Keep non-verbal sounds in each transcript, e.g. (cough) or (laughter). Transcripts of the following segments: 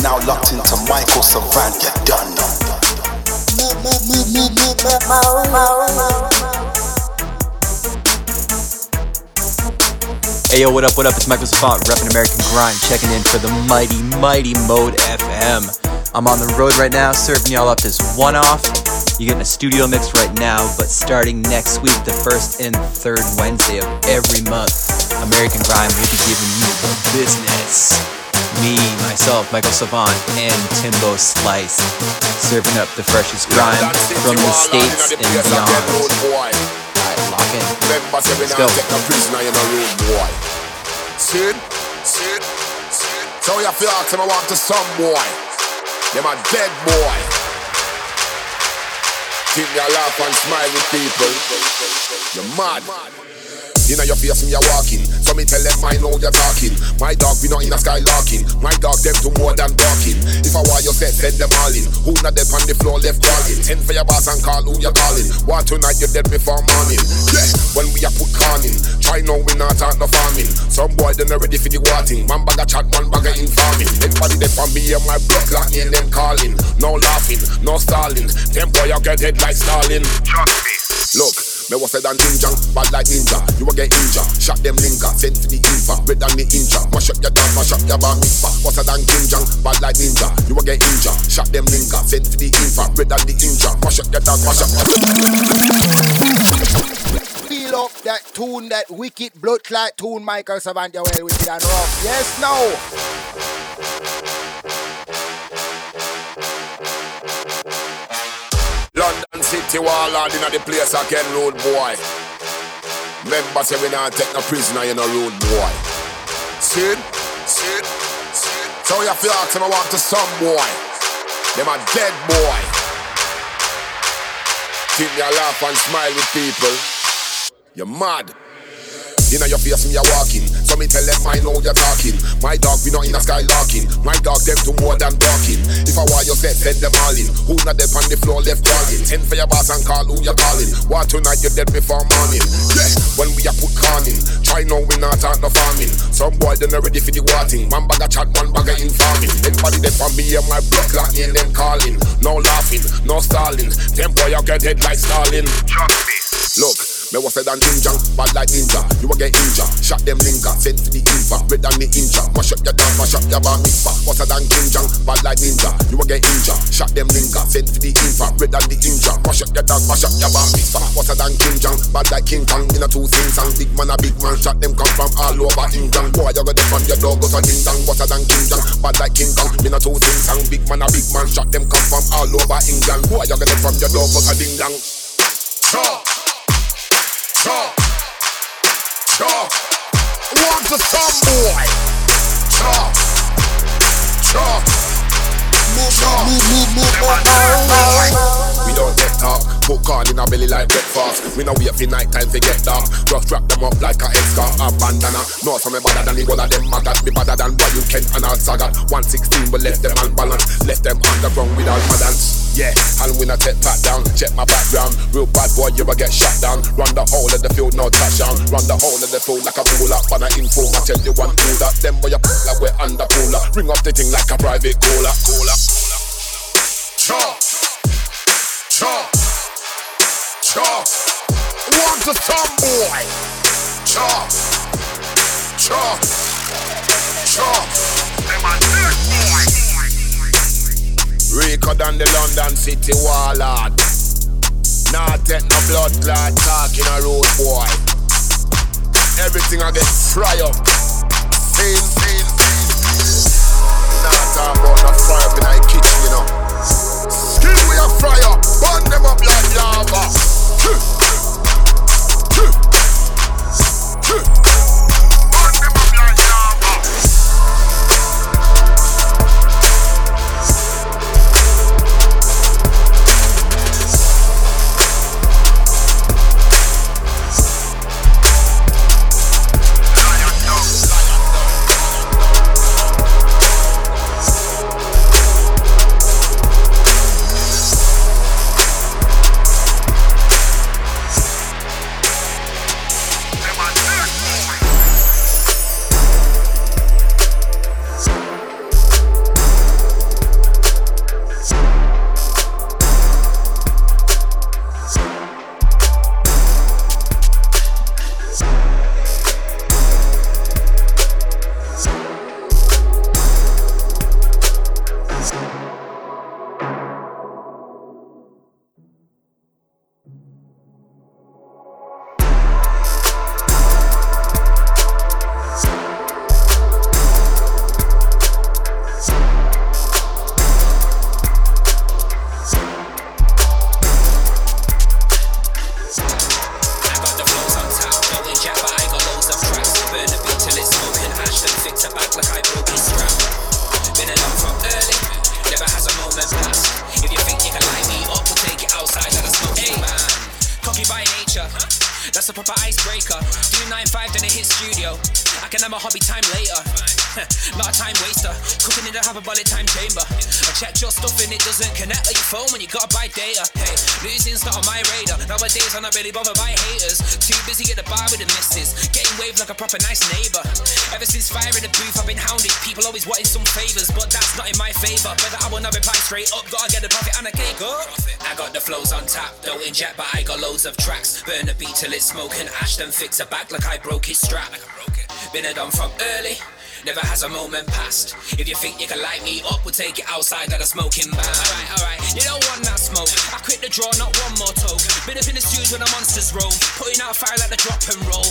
you now locked into Michael Savant. Get done. Hey yo, what up, what up? It's Michael Savant, repping American Grind, checking in for the mighty, mighty Mode FM. I'm on the road right now, serving y'all up this one off. You're getting a studio mix right now, but starting next week, the first and third Wednesday of every month, American Grind will be giving you the business. Me, myself, Michael Savant, and Timbo Slice, serving up the freshest grime from the States and beyond. Alright, lock in. Let's go. So you feel like I want to some boy. Them a dead boy. Laugh and smile with people. You're mad. You know your face me a walking. So me tell them I know you're talking. My dog be not in a skylarking. My dog them do more than talking. If I want you set, send them all in. Who not dead on the floor left crawling? Send for your boss and call who you calling. What tonight you dead before morning. Yeah, when we a put corn in. Try now we not talk no farming. Some boy they not ready for the watering. Man bag a chat, one bag a informing. Everybody they for me and my block like me and them calling. No laughing, no stalling. Them boy you get head like Stalin. Trust me. Look. Me was said an ninja, bad like ninja. You will get injured. Shot them linger, send for the infa. Red than the inja. Mash up your dog, mash up your bar mitzvah. Was said an King bad like ninja. You will get injured. Shot them linger, send for the infa. Red than the inja. Mash up your dog, mash up Feel up that tune, that wicked blood clot tune, Michael Savant, well wicked and rough. Yes, no. London City warlord inna the place again, road boy. Remember say we not take no prisoner in a road boy. See? See? See? So you feel like I want to some boy. Them a dead boy. Me a laugh and smile with people. You're mad. You Inna your face me a walking. Me tell them I know you're talking. My dog be not in a skylarking. My dog them do more than talking. If I want you set, send them all in. Who not dead on the floor left crawling? Send for your boss and call who you calling. What tonight you dead before morning? Yeah, when we a put in. Try now we not talk no farming. Some boy they not ready for the watering. Man bag a chat, one bag a informing. Everybody they for me and my like me and them calling. No laughing, no stalling. Them boy you get head like Stalin. Look. Me was said an ninja, bad like ninja. You will get injured. Shot them linker, send for the infa. Red than the inja. Mash up your dog, mash up your bar mitzvah. Was said an ninja, bad like ninja. You will get injured. Shot them linker, send for the infa. Red than the inja. Mash up your dog, mash up your bar mitzvah. Was said an ninja, bad like King Kong. In a two sing song, big man a big man. Shot them come from all over England. Boy, you got them from your dog, go to ding dong. Was said an ninja, bad like King Kong. In a two sing song, big man a big man. Shot them come from all over England. Boy, you got them from your dog, go to ding dong. Sure. Sure. Chop. Want to some boy. Chop. Chop. Chop. We don't get talk. Put corn in our belly like breakfast. We know we have the night time to get dark. Rough strap them up like a headscarf. A bandana. No, some me better than the one of them maggot. Me better than what you can and saga. 116 we left them unbalanced. Left them on the underground without balance. Yeah, and when I take pat down, check my background. Real bad boy, you will get shot down. Run the whole of the field, no touchdown. Run the whole of the field like a bull up. But I info, I tell you one thing that them boy, you (laughs) like we're under cooler. Ring up the thing like a private cooler. Cooler. Chop. Chop. Chop. Want to some boy. Chop. Chop. Chop. Them boy. Rico than the London City warlord. Nah, take no blood clot talking a road boy. Everything I get fry up. Feel, feel, feel. Nah, talk about no fry up in my kitchen, you know. Skin we a fry up, burn them up like lava. But I got loads of tracks. Burn the beat till it's smoking. Ash then fix a back like I broke his strap. Been a done from early. Never has a moment passed. If you think you can light me up, we'll take it outside at a smoking ban. Alright, alright, you don't want that smoke. I quit the draw, not one more toke. Been up in the studio when the monsters roam. Putting out fire like the drop and roll.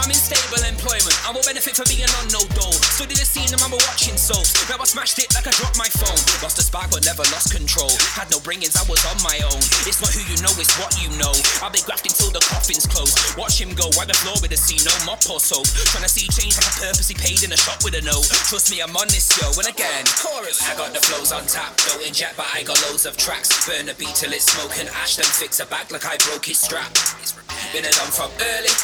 I'm in stable employment. I will benefit from being on no dole. Study the scene, remember watching souls. Now I smashed it like I dropped my phone. Lost the spark, but never lost control. Had no bringings, I was on my own. It's not who you know, it's what you know. I'll be grafting till the coffin's closed. Watch him go, wipe the floor with a C, no mop or soap. Trying to see change like a purposely paid in a shop with a note. Trust me, I'm on this yo. And again, chorus. I got the flows on tap, don't inject, but I got loads of tracks. Burn the beat till it's smoking. Ash then fix a back like I broke his strap. Been a done from early.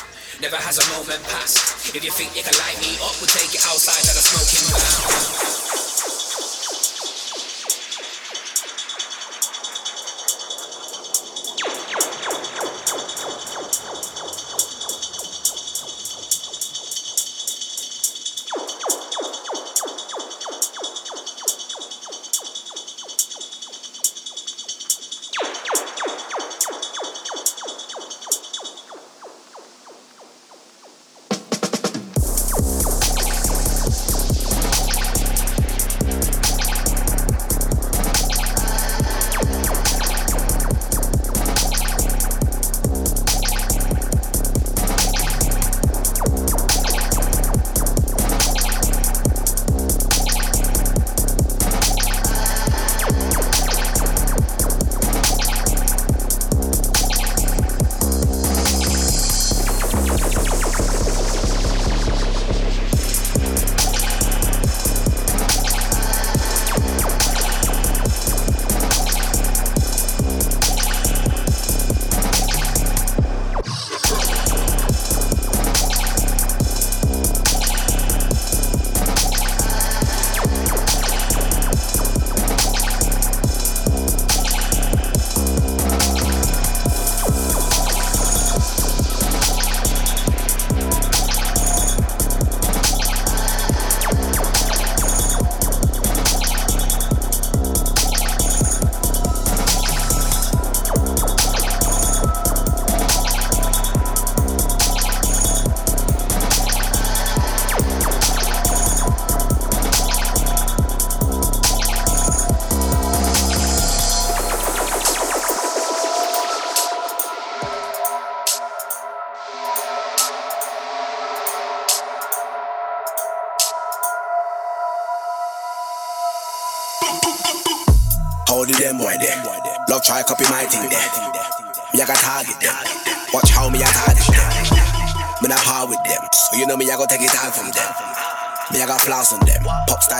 Never has a moment passed. If you think you can light me up, we'll take it outside at a smoking ban.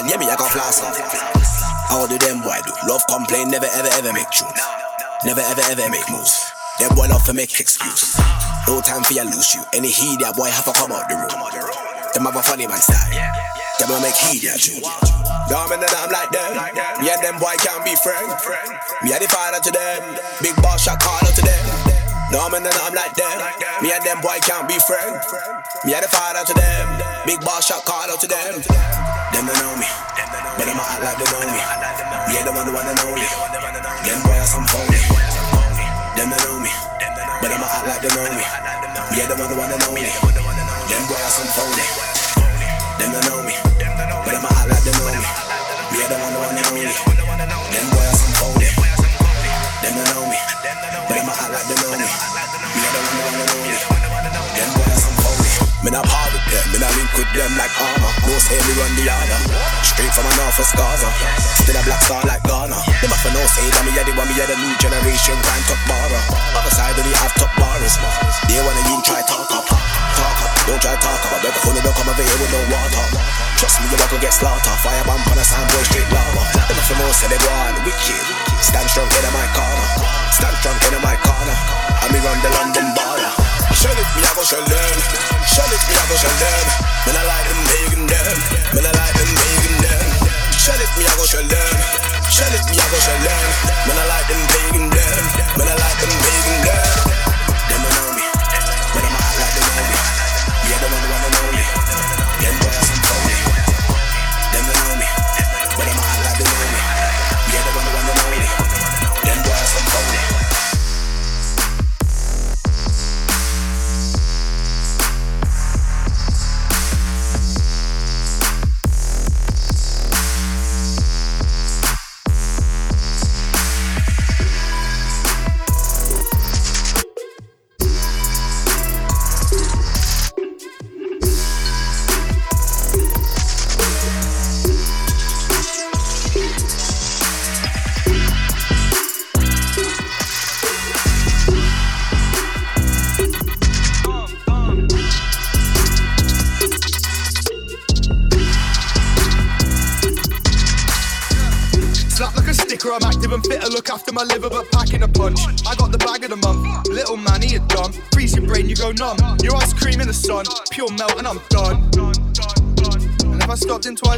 Them. Yeah me I flaws on them. How do them boy do? Love complain, never ever ever make tunes. Never ever ever make moves. Them boy love to make excuse. No time for you lose you. Any heat that boy have to come out the room. Them have a funny man style. Them will make heat that tune. Dumb and I'm like them. Me and them boy can't be friends. Me and the father to them. Big boss shot call out to them. Dumb and I'm like them. Me and them boy can't be friends. Me and the father to them. Big boss shot call out to them. Them don't know me, but them act like they know me. Me and the one know me. Them boy are some phony. Them don't know me, but them act like they know me. Me and the one know me. Them boy are some phony. Them don't know me, but them act like they know me. Me and the one know me. Them boy are some phony. Them don't know me, but them act like they know me. Me and the one know me. Me not part with them, me not link with them like armor. No say me run the order. Straight from a northwest Gaza. Still a black star like Ghana. Them have no say that me a the one, me a the new generation grind top barra. Other side only have top bars. They wanna you try talk up, talk up. Don't try talk up. I the phone don't come over here with no water. Trust me, you about to get slaughtered. Fire bomb on a sound boy straight lava. Them have no say they on wicked. Stand strong in my corner. Stand strong in my corner. I me run the London border. Shell it, me I go shell them. Shell it, me I go shell them. Man I like them pagan them. Man I like them pagan them. Shell it, me I go shell them. Shell it, me I go shell them. Man I like them pagan them. Man I like them them. Them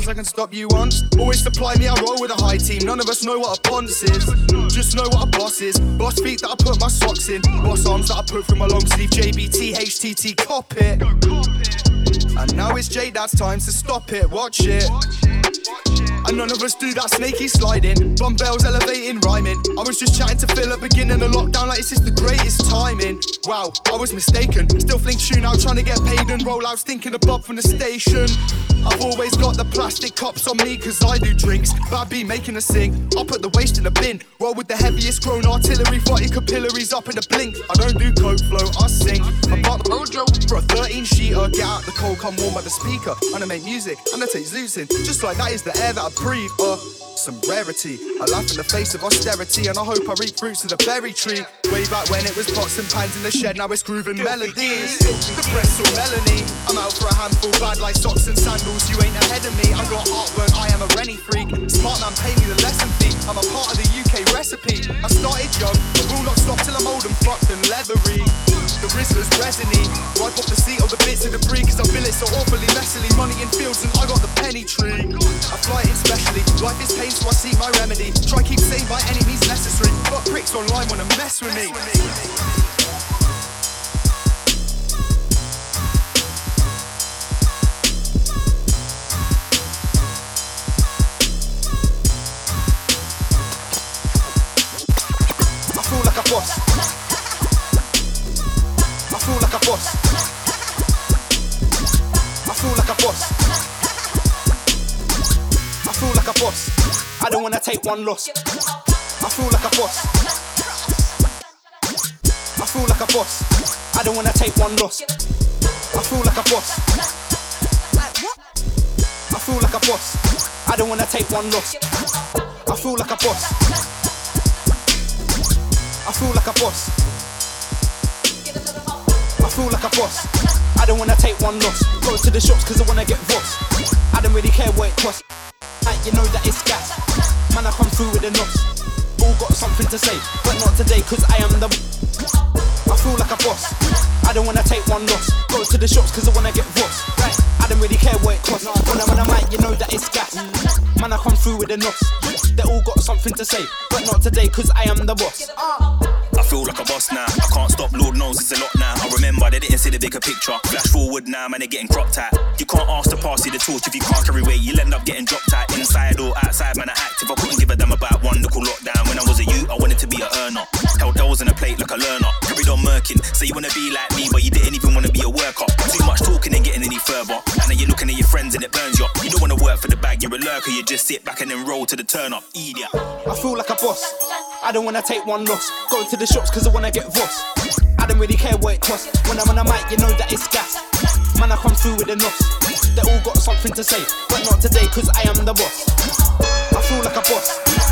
I can stop you once. Always supply me, I roll with a high team. None of us know what a ponce is. Just know what a boss is. Boss feet that I put my socks in. Boss arms that I put through my long sleeve. JBT, HTT, cop it. And now it's J Dad's time to stop it. Watch it. And none of us do that snaky sliding. Dumbbells elevating, rhyming. I was just chatting to Phil at beginning of lockdown like it's just the greatest timing. Wow, I was mistaken. Still fling tune out, trying to get paid and roll out, stinking above from the station. I've always got the plastic cups on me, cause I do drinks. Bad B making a sing. I'll put the waste in the bin. Roll with the heaviest grown artillery, fighting capillaries up in the blink. I don't do coke flow, I sing. I bought the mojo for a 13 sheeter. Get out the cold, come warm by the speaker. And I make music, and I take losing. Just like that is the air that I breathe. Uh, some rarity. I laugh in the face of austerity, and I hope I reap fruits of the berry tree. Way back when it was pots and pans in the shed, now it's grooving melodies. The or melanie. I'm out for a handful, bad like socks and sandals. You ain't ahead of me. I got heartburn, I am a Rennie freak. Smart man, pay me the lesson fee. I'm a part of the UK recipe. I started young, but will not stop till I'm old and fucked and leathery. The Rizzler's resiny. Wipe off the seat of the bits of debris, cause I feel it so awfully messily. Money in fields, and I got the penny tree. I fly in specially. Life is pain, so I seek my remedy. Try keep sane by any means necessary. But pricks online wanna mess with me. I feel like a boss. A boss. I don't wanna take one loss. I feel like a boss. I feel like a boss. I don't wanna take one loss. I feel like a boss. I feel like a boss. I don't wanna take one loss. I feel like a boss. I feel like a boss. I feel like a boss. I don't wanna take one loss. Go to the shops cause I wanna get boss. I don't really care what it costs. Like, you know that it's gas. Man, I come through with the knocks. All got something to say, but not today cause I am the. I feel like a boss. I don't wanna take one loss. Go to the shops cause I wanna get boss. Right, I don't really care what it costs. When I'm on the mic, you know that it's gas. Man, I come through with the knocks. They all got something to say, but not today cause I am the boss. I feel like a boss now. I can't stop, Lord knows it's a lot now. I remember they didn't see the bigger picture. Flash forward now, man, they're getting cropped at. You can't ask to pass you the torch if you can't carry weight. You'll end up getting dropped at. Inside or outside, man, I active. I couldn't give a damn about one little lockdown. When I was a youth, I wanted to be a earner. Held L's in a plate like a learner. Carried on murking. Say you wanna be like me, but you didn't even wanna be a worker. Too much talking and getting any further. And then you're looking at your friends and it burns you. You don't wanna work for the bag, you're a lurker. You just sit back and then roll to the turn up. Idiot. I feel like a boss. I don't wanna take one loss. Going to the shops cause I wanna get boss. I don't really care what it costs. When I'm on the mic, you know that it's gas. Man, I come through with the knocks. They all got something to say, but not today cause I am the boss. I feel like a boss.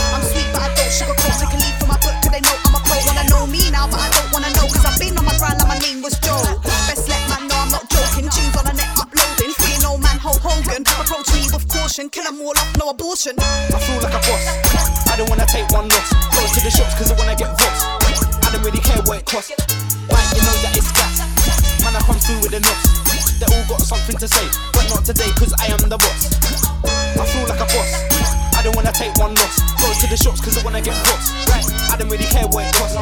Approach me with caution, kill them all off, no abortion. I feel like a boss. I don't wanna take one loss. Go to the shops cause I wanna get voxed. I don't really care what it costs. But you know that it's gas. Man, I come through with the knocks. They all got something to say, but not today cause I am the boss. I feel like a boss. I don't wanna take one loss. Go to the shops cause I wanna get voxed. Right, I don't really care what it costs.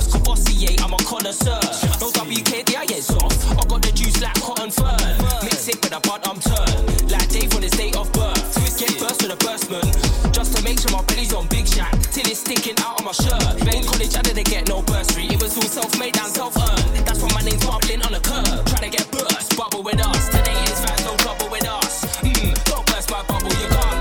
herbs. Courvoisier, I'm a connoisseur. No WKD, I get soft. I got the juice like cotton fern. Mix it with a bud, I'm turned. Like Dave on his date of birth. Get burst with a burstman. Just to make sure my belly's on big shack. Till it's sticking out of my shirt. But college, I didn't get no bursary. It was all self made and self earned. That's why my name's bubbling on the curb. Trying to get burst, bubble with us. Today is fast, no trouble with us. Mm, don't burst my bubble, you can't.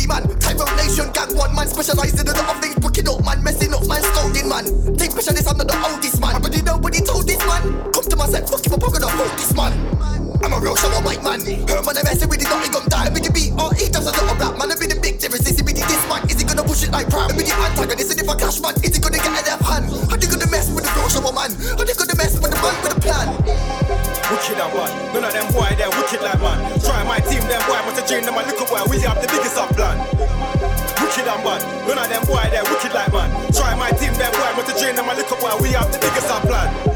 steady man. Type of nation, gang one man, specialized in the lot of things, booking up man, messing up man, scolding man. Take pressure, this I'm not the oldest man. but really nobody told this man. Come to my set, fuck him up, I'm gonna hold this man. I'm a real shower mic man. Her man, I'm messing with the dotty gum die. With the BRE, oh, that's a little of rap man. I be the big difference, is he be the this man? Is he gonna push it like pram? I be the antagonist, and if I clash man, is he gonna get a left hand? How they gonna mess with the real shower man? How they gonna mess brain, them a little boy, we have the biggest of plan. Wicked and bad, none of them boy, they wicked like man. Try my team, them boy, but the train, them a little boy, we have the biggest of plan.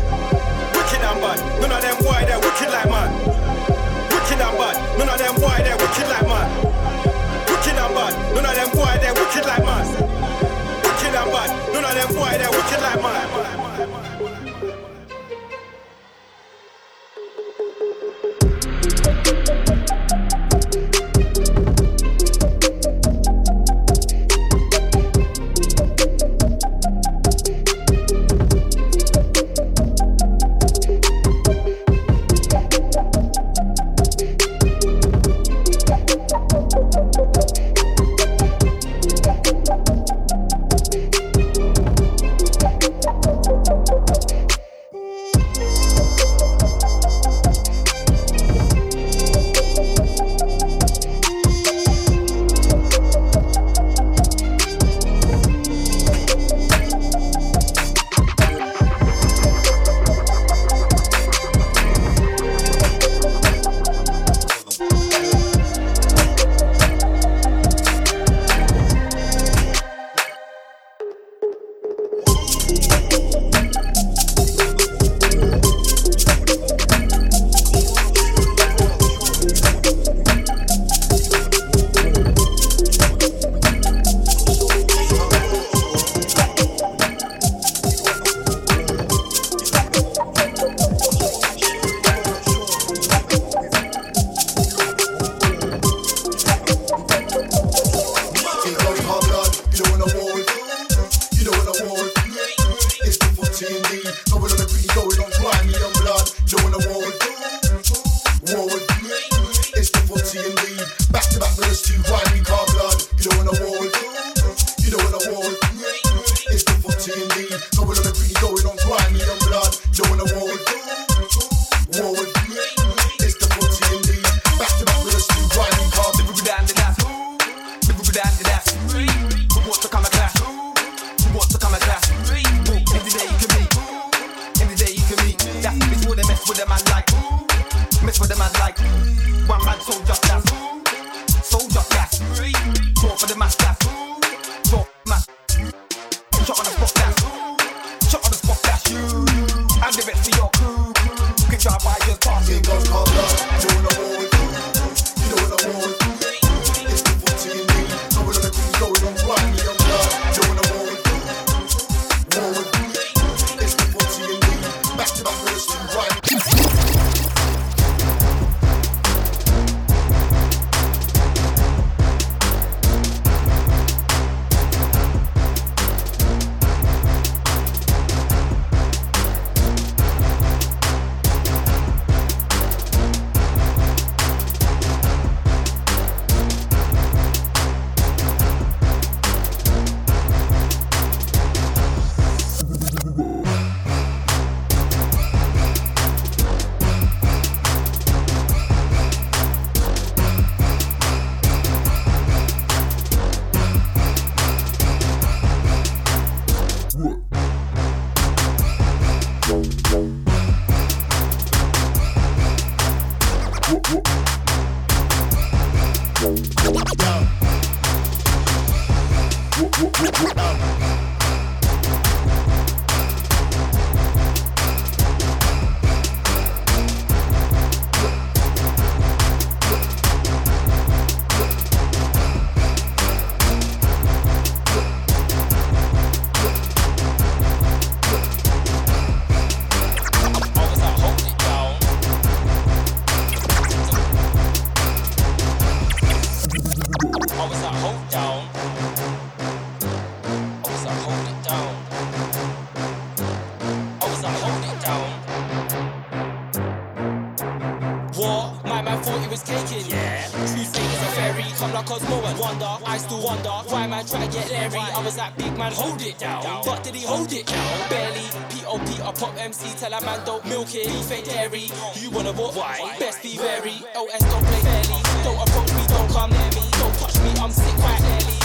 Man try to get Larry. I was like, big man, hold it down. But did he hold it down? Barely. P.O.P. I pop MC. Tell a man don't milk it. Beef ain't dairy. You wanna what? Why? Best be wary. OS don't play fairly. Don't approach me, don't come near me. Don't touch me, I'm sick quite clearly.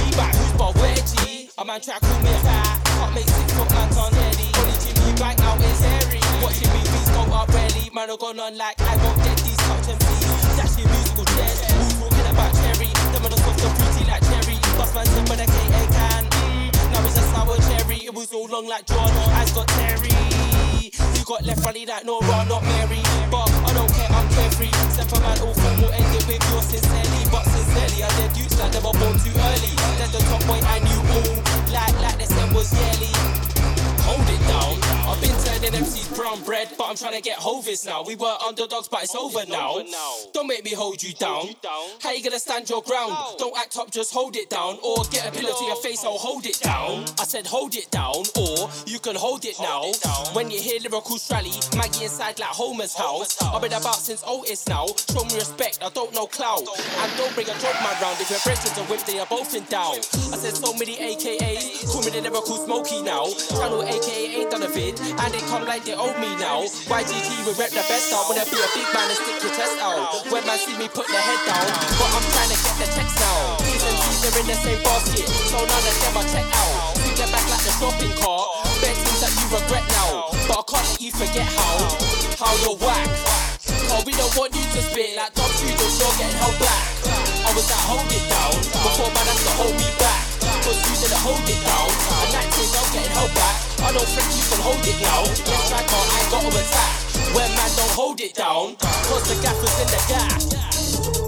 Me back, who's but where G? A man try call me a fat. Can't make six foot man turn heady. Only Jimmy blank out is hairy. Watching movies go up rarely. Man, I gone on like I won't get these and please. Dashing musical chairs. Who's talking about cherry? The soft and fruity like cherry. It was all long like John. Eyes got Terry. You got left funny like Nora, not Mary. But I don't care, I'm carefree. Step a man all formal, end it with your sincerely. But sincerely, I did youths like were born too early. There's the top boy I knew all. Like, like they said was yearly. Hold it down. I've been turning MCs brown bread, I'm trying to get Hovis now. We were underdogs, but it's over now. Don't make me hold you down. How you gonna stand your ground? Don't act up, just hold it down. Or get a pillow to your face, I'll hold it down. I said hold it down, or you can hold it now. When you hear lyrical strally, Maggie inside like Homer's house. I've been about since Otis now. Show me respect, I don't know clout. And don't bring a joke man round. If your brethren are whip, they are both in doubt. I said so many AKAs, call me the lyrical smoky now. Channel AKA ain't done a vid, and they come like they owe me now. YGT we rep the best out. Wanna be a big man and stick your chest out. When man see me put the head down, but I'm trying to get the text out. These and are in the same basket, so none of them I check out. Swing them back like the shopping cart. Bet things that you regret now, but I can't let you forget how how you're whack. Cause we don't want you to spit like top shooters, you're getting held back. I was like, hold it down, before man has to hold me back. Cause you didn't hold it down, that thing I'm getting held back. I don't think you can hold it now. Let's try, I got to attack. When man don't hold it down, cause the gaffer's in the gap.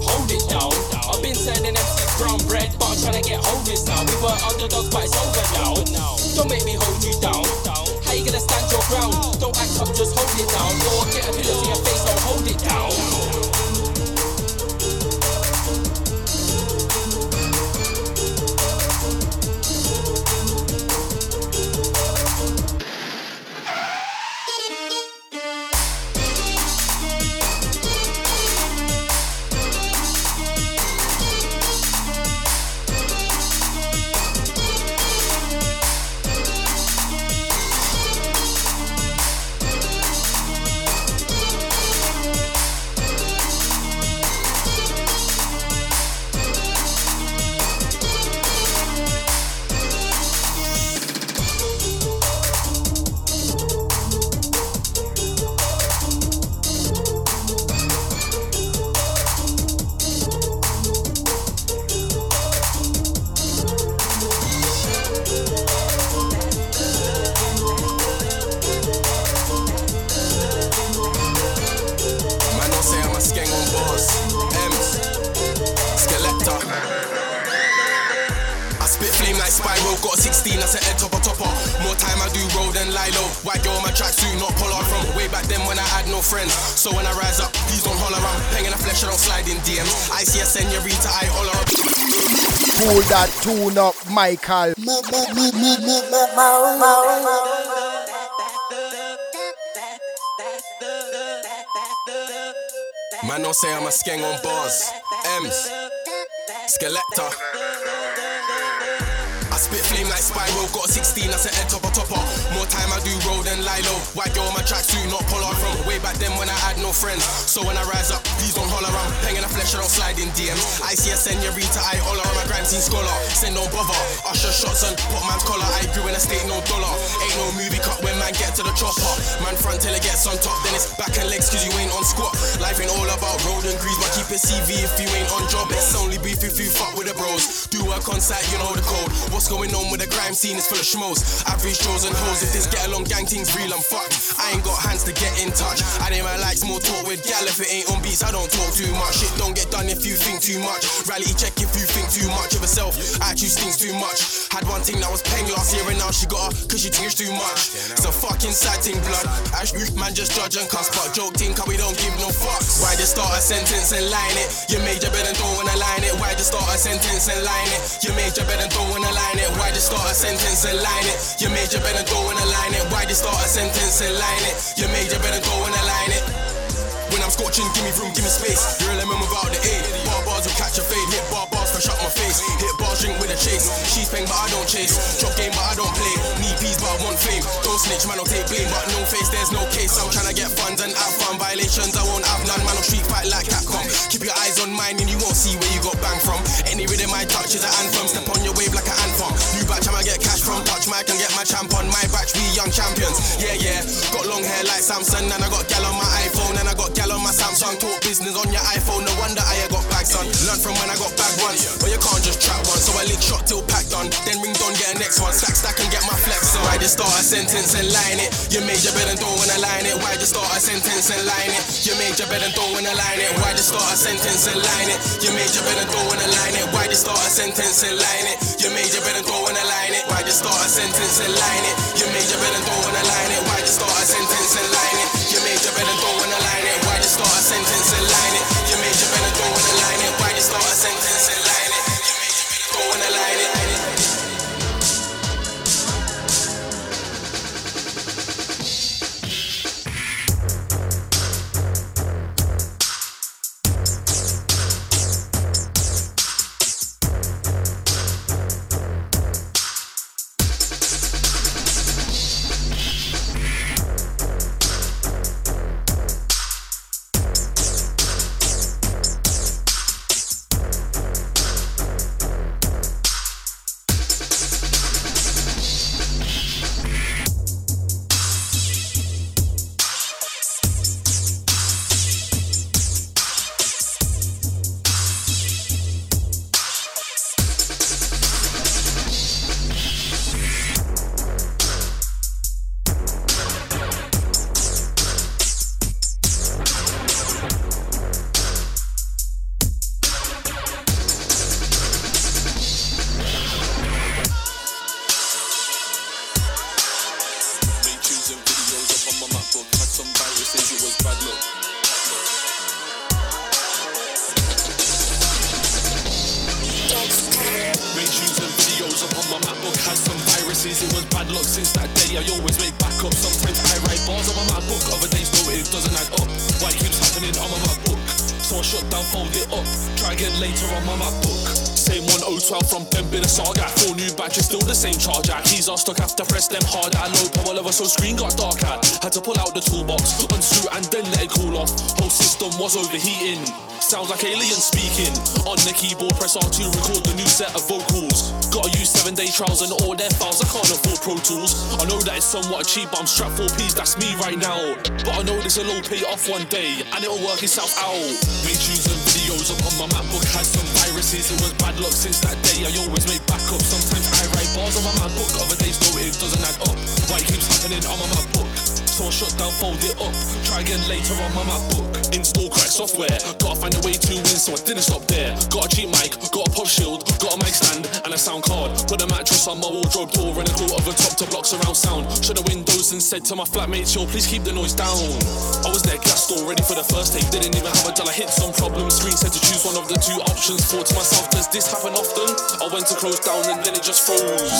Hold it down. I've been turning MC brown bread, but I'm trying to get Hovis now. We were underdogs, but it's over now. Don't make me hold you down. How you gonna stand your ground? Don't act up, just hold it down. Or get a pillow to your face, don't hold it down. Tune up, Michael. Man, don't say I'm a skeng on bars. M's, Skeletor. I spit flame like Spyro, got a 16, that's an head topper. More time I do roll than Lilo. White girl on my tracksuit, not polar from way back then when I had no friends. So when I rise up, please don't holler around. Peng in the flesh, I don't slide in DMs. I see a senorita, I holler on my grime scene scholar. Send no bother, usher shots and put man's collar. I grew in a state, no dollar. Ain't no movie cut when man get to the chopper. Man front till it gets on top, then it's back and legs cause you ain't on squat. Life ain't all about road and grease, but keep it CV if you ain't on job. It's only beef if you fuck with the bros. Do work on site, you know the code. What's going on with the grime scene is full of schmoes. Average Joes and hoes. If this get along gang things real, I'm fucked. I ain't got hands to get in touch. I didn't man like small talk with gal. If it ain't on beats, I don't talk too much. Shit don't get done if you think too much. Reality check if you think too much of herself. Attitude stinks too much. Had one thing that was paying last year and now she got her cause she thinks too much. It's a fucking sad thing, blood. Ash man just judge and cuss, but joke cause we don't give no fucks. Why just start a sentence and line it? You made your bed and don't wanna line it. Why just start a sentence and line it? You made your bed and don't wanna line it. Why just start a sentence and line it? You made your bed and don't wanna line it. Why just start a sentence and line it? You made your bed and don't wanna line it. When I'm scorching, give me room, give me space. You're a lemon without the aid. Bar bars face. Hit bars, drink with a chase. She's paying, but I don't chase. Drop game, but I don't play. Need peas, but I want fame. Don't snitch, man, don't take blame. But no face, there's no case. I'm trying to get funds and have fun. Violations, I won't have none. Man, on street fight like Capcom. Keep your eyes on mine and you won't see where you got bang from. Any rhythm I touch is an anthem. Step on your wave like an anthem. New batch, I'ma get cash from. Touch mic and get my champ on. My batch, we young champions. Yeah, yeah. Got long hair like Samson. And I got gal on my iPhone. And I got gal on my Samsung. Talk business on your iPhone. No wonder I got bags on. Learn from when I got bag once. But you can't just trap one. So I lick shot till packed on. Then ring on, get a next one. Stack, stack and get my flex on. Why just start a sentence and line it? You made your bed and don't wanna line it. Why just start a sentence and line it? You made your bed and don't wanna line it. Why just start a sentence and line it? You made your bed and don't wanna line it. Why just start a sentence and line it? You made your bed and don't wanna line it. Why just start a sentence and line it? You made your bed and don't wanna line it. Why just start a sentence and line it? You made your bed and don't wanna line it. Why just start a sentence and line it? Overheating. Sounds like alien speaking. On the keyboard, press R2, record the new set of vocals. Gotta use seven day trials and all their files. I can't afford Pro Tools. I know that it's somewhat cheap, but I'm strapped for P's. That's me right now. But I know this will all pay off one day, and it'll work itself out. Made tunes and videos up on my MacBook. Had some viruses, it was bad luck since that day. I always make backups. Sometimes I write bars on my MacBook. Other days, though it doesn't add up. Why it keeps happening on my MacBook? So I shut down, fold it up. Try again later on my MacBook. Install correct software. Gotta find a way to win, so I didn't stop there. Got a cheap mic, got a pop shield, got a mic stand, and a sound card. Put a mattress on my wardrobe door and a quote of a top to block surround sound. Shut the windows and said to my flatmates, yo, please keep the noise down. I was there, gassed all ready for the first take. Didn't even have until I hit some problems. Screen said to choose one of the two options. Thought to myself, does this happen often? I went to close down and then it just froze.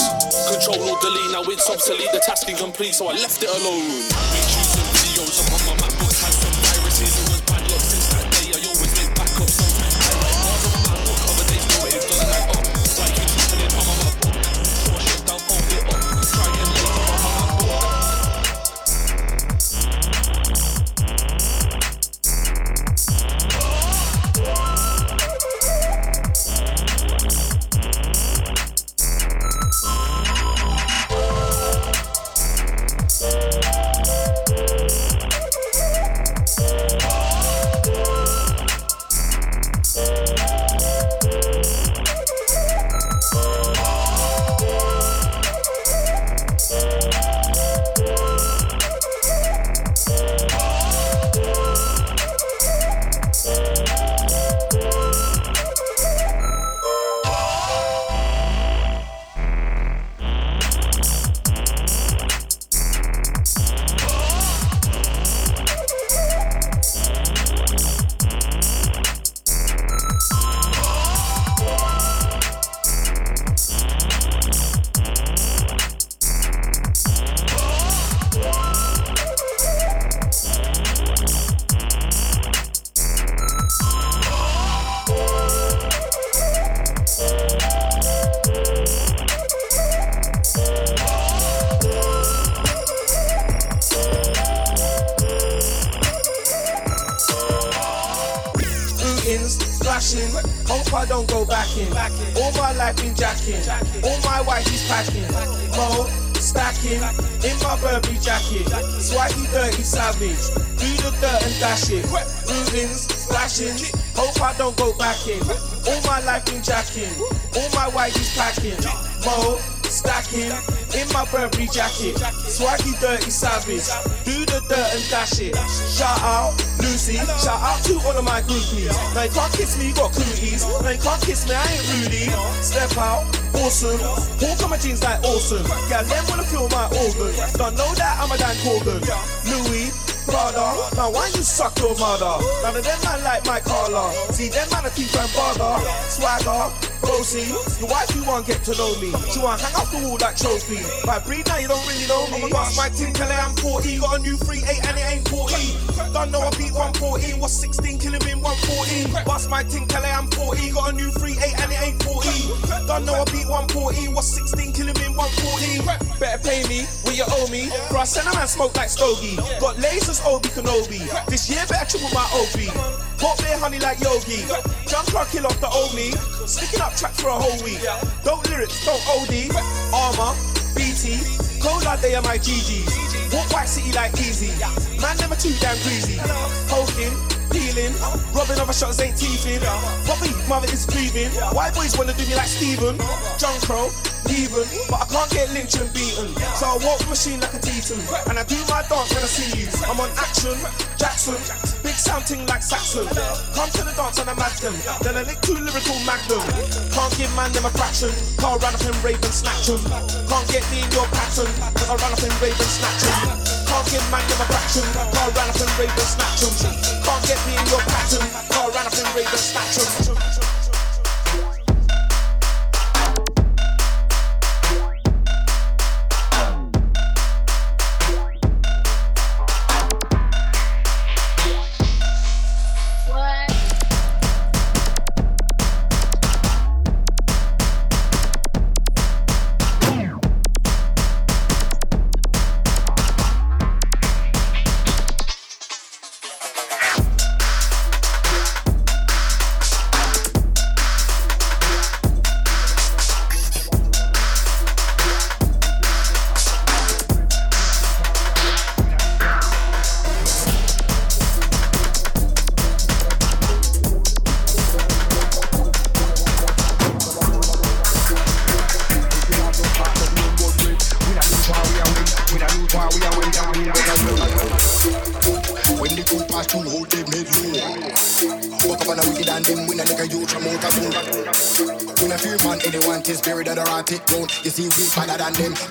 Control alt delete, now it's obsolete. The task incomplete, so I left it alone. And videos I don't go back in. All my life been jacking. All my wifey's packing. Mo, stacking. In my Burberry jacket. Swaggy, dirty, savage. Do the dirt and dash it. Rubins, splashing. Hope I don't go back in. All my life been jacking. All my wifey's packing. Mo, stacking. In my Burberry jacket. Swaggy, dirty, savage. Do the dirt and dash it. Shout out, Lucy. Shout out to all of my groupies. Now you can't kiss me, you got cooties. Now you can't kiss me, I ain't Rudy. Step out, awesome. Walk on my jeans like awesome. Yeah, them wanna feel my organ. Don't know that I'm a Dan Corgan. Louis. brother. now why you suck your mother? None of them man like my collar. See them man a keep and bother. Swagger, Rosie, your wife you won't get to know me. She want hang off the wall like trophy. My breed now you don't really know me. What's my team Kelly? I'm 40. Got a new 3 8 and it ain't 40. Don't know I beat 114. What's 16 killing me in 114? What's my team Kelly? I'm 40. Got a new 3 8 and it ain't 40. Don't know I beat 114. What's 16 killing me in 114? Better pay me what you owe me. For I send a man smoke like Stogie. Got lasers Obi Kenobi. This year better triple my OB. Hot beer honey like Yogi. Jump truck kill off the old me. Sticking up tracks for a whole week. Don't lyrics, don't OD. Armor, BT. Cold they are my GGs. Walk White City like easy. Man never too damn greasy. Poking, peeling. Robbing other shots ain't teething. Poppy, mother is grieving. White boys wanna do me like Steven. John Crow, even. But I can't get lynched and beaten. So I walk the machine like a Teton. And I do my dance when I see you. I'm on action, Jackson. Big sounding like Saxon. Come to the dance and I match them. Then I lick two lyrical magnum. Can't give man them a fraction. Can't run up and rave and snatch them. Can't get me in your pattern. Cause I run up and rave and snatch them. Can't give man them a fraction. Can't run up and rave and snatch. Can't get me in your pattern. Can't run up and rave and snatch. Than them,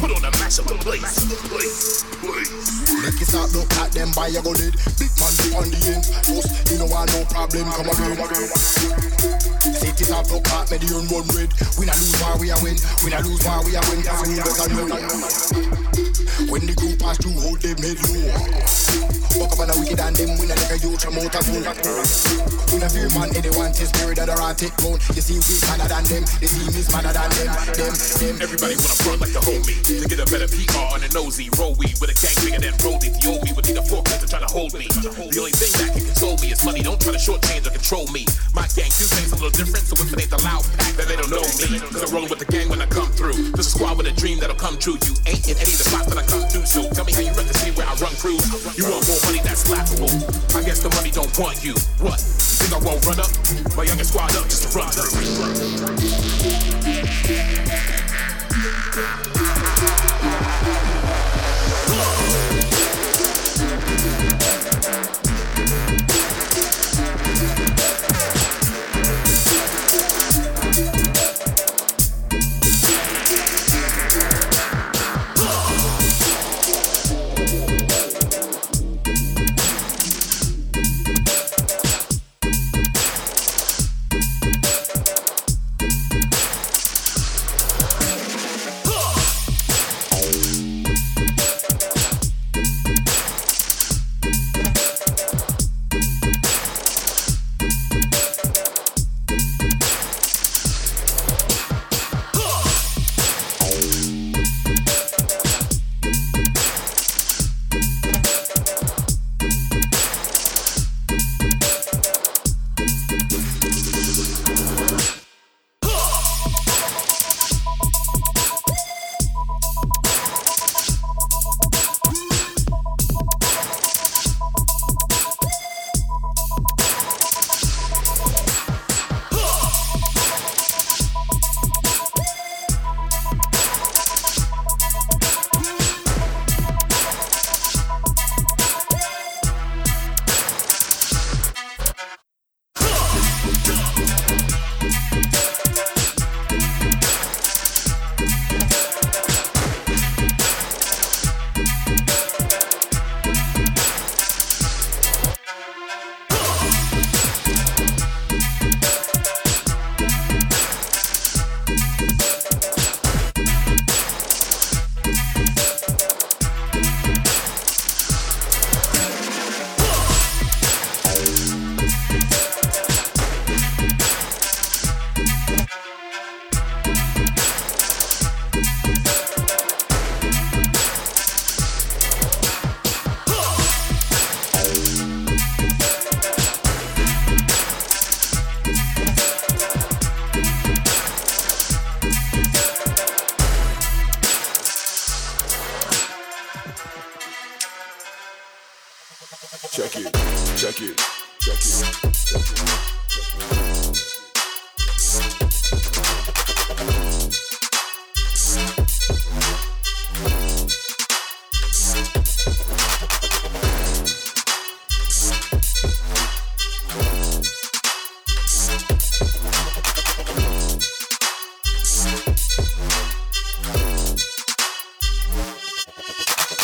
put on a mash up the place. Make it start look at them by your go. Big man be on the end. Just you know I no problem. Come again. City top look me the run red. We not lose while we are win. We not lose while we are win. Cause we better know. When the group pass through, hold them head low. Walk up on a wicked and them win a nigga you from out of phone. We not fear man, anyone test spirit that are take ground. You see we better than them. The team is better than them. Them, them. Everybody wanna front like the homie To get a better PR on a nosy Roll weed with a gang bigger than Brody The old me would need a forklift to try to hold me The only thing that can console me is money Don't try to shortchange or control me My gang do things a little different So if it ain't the loud pack then they don't know me Cause I'm rolling with the gang when I come through This is a squad with a dream that'll come true You ain't in any of the spots that I come through So tell me how you see where I run through. You want more money that's laughable I guess the money don't want you. What? Think I won't run up? My youngest squad up just to run bruv,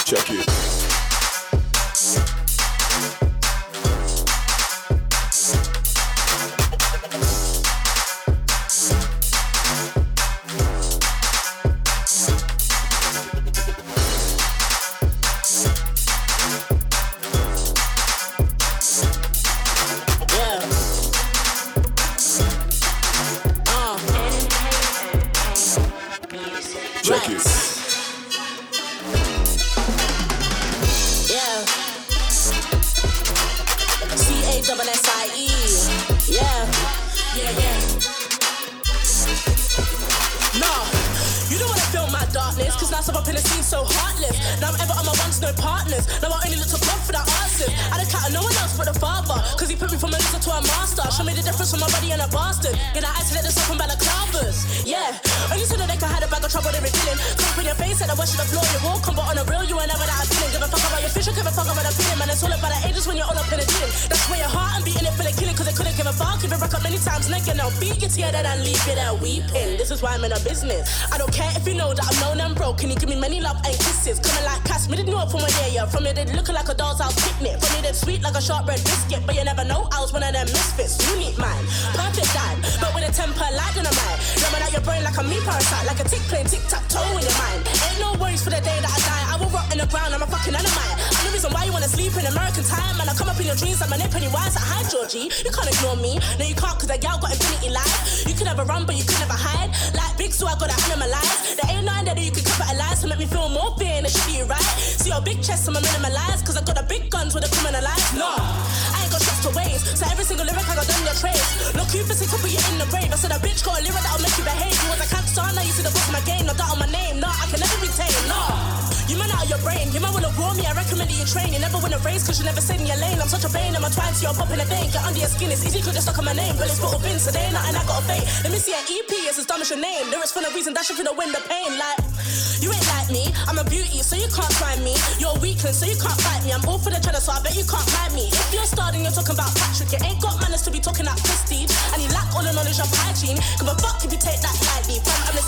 check it. never said in your lane. I'm such a pain, I'm a twine, so you're popping a vein. Get under your skin, it's easy, could just suck on my name. But it's put of in, so they ain't nothing I gotta fake. Let me see an EP, it's as dumb as your name. There is for no reason, that should the win the pain. Like, you ain't like me, I'm a beauty, so you can't find me. You're a weakling, so you can't fight me. I'm all for the cheddar, so I bet you can't find me. If you're starting, you're talking about Patrick. You ain't got manners to be talking about prestige. And you lack all the knowledge of hygiene. Give a fuck if you take that lightly. Fam, I'm the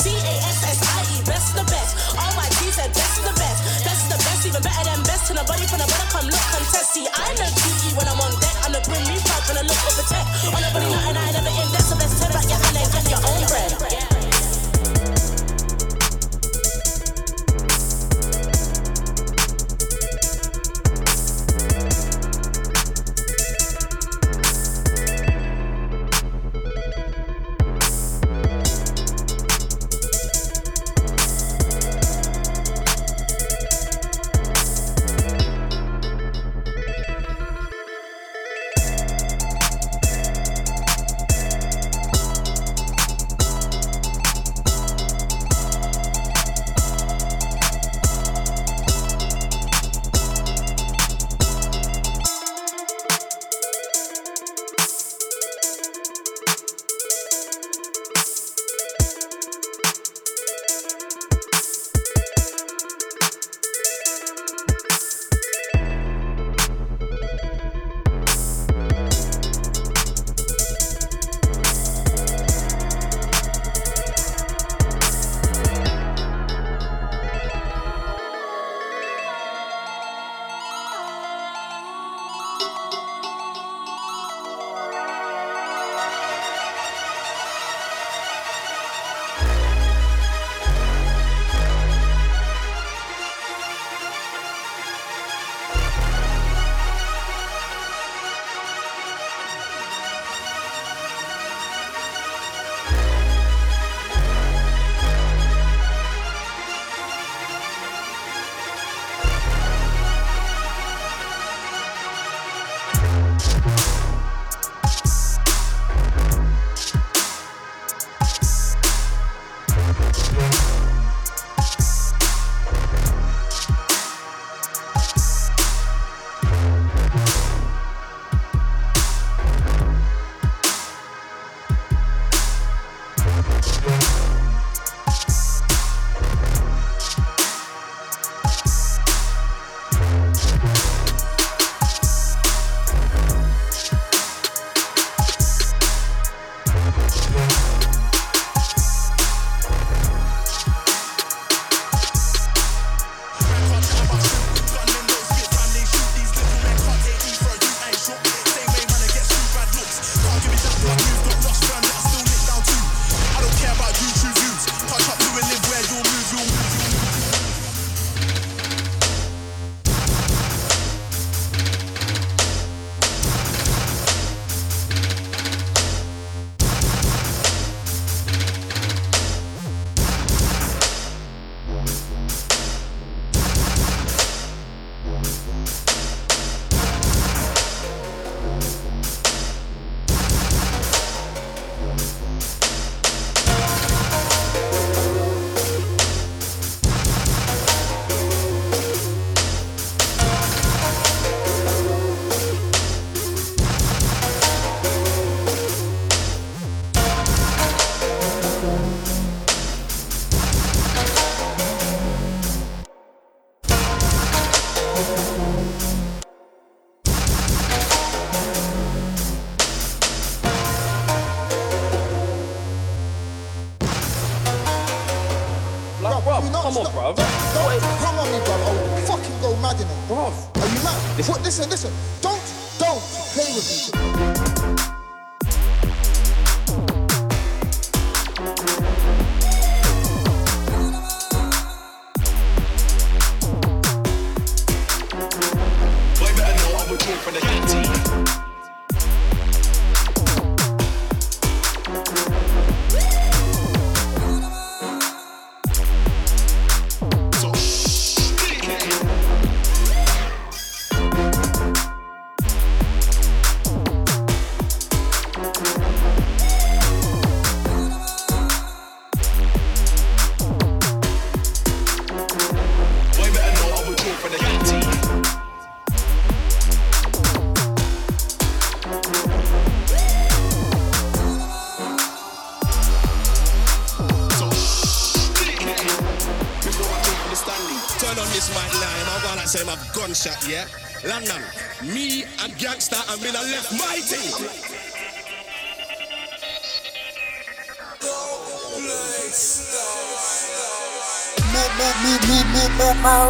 listen, listen.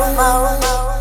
Everybody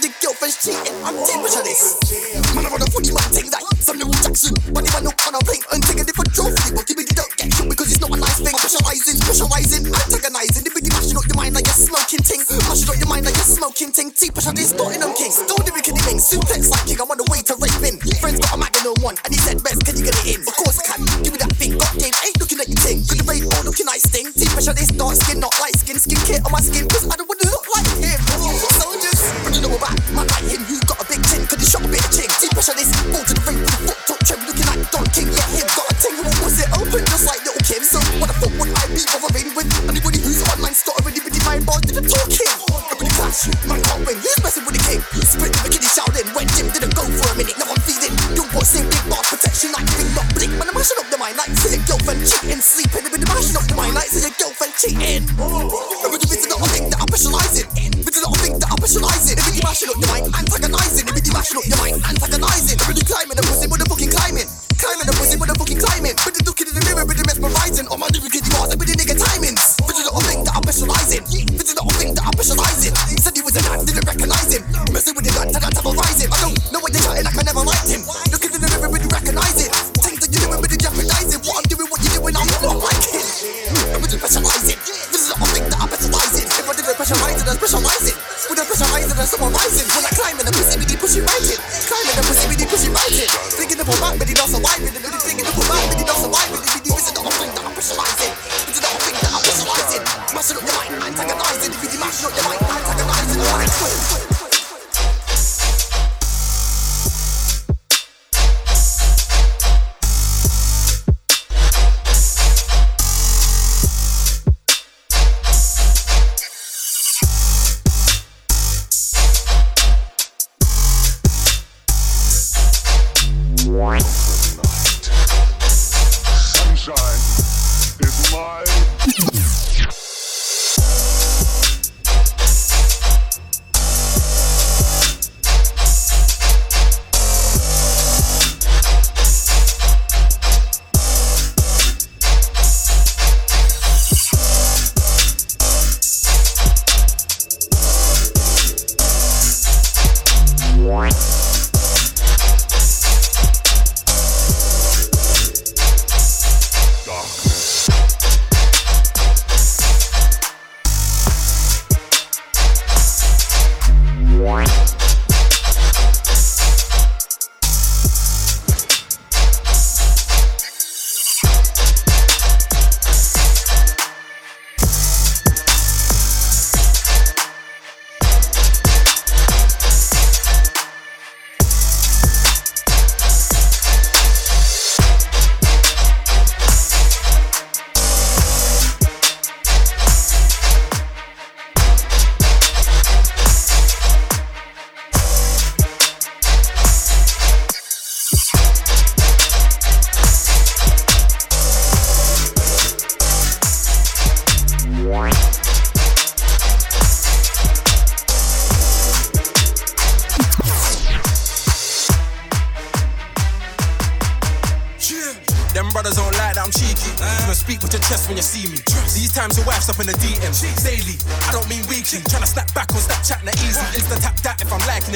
Your girlfriend's cheating. I'm deep with this. Man, I'm on the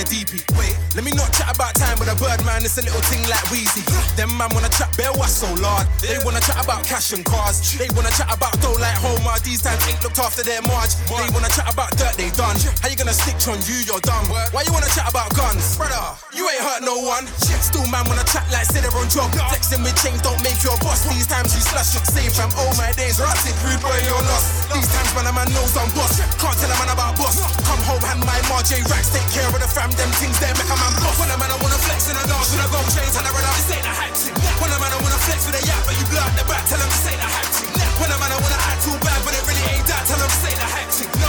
the DP. Wait, let me not chat about time with a bird man, it's a little thing like Wheezy. Them man wanna chat bare was so lard. They wanna chat about cash and cars. They wanna chat about dough like Homer. These times ain't looked after their marge. They wanna chat about dirt they done. How you gonna snitch on you, you're dumb. Why you wanna chat about guns? Brother, you ain't hurt no one. Still man wanna chat like Sinner on job. Flexing with chains don't make your boss. These times you slash your same fam. Oh my days, rotted rude boy, you're lost. These times man a man knows I'm boss. Can't tell a man about boss. Come home, hand my Marjay racks, take care of the fam them things that make a man bluff. When a man I wanna flex and I dance, should I go change and I run out? This ain't a hype thing. When a man I wanna flex with a yap, but you blow the back, tell him this ain't a hype thing. When a man I wanna act too bad, but it really ain't that, tell him this ain't a hype thing.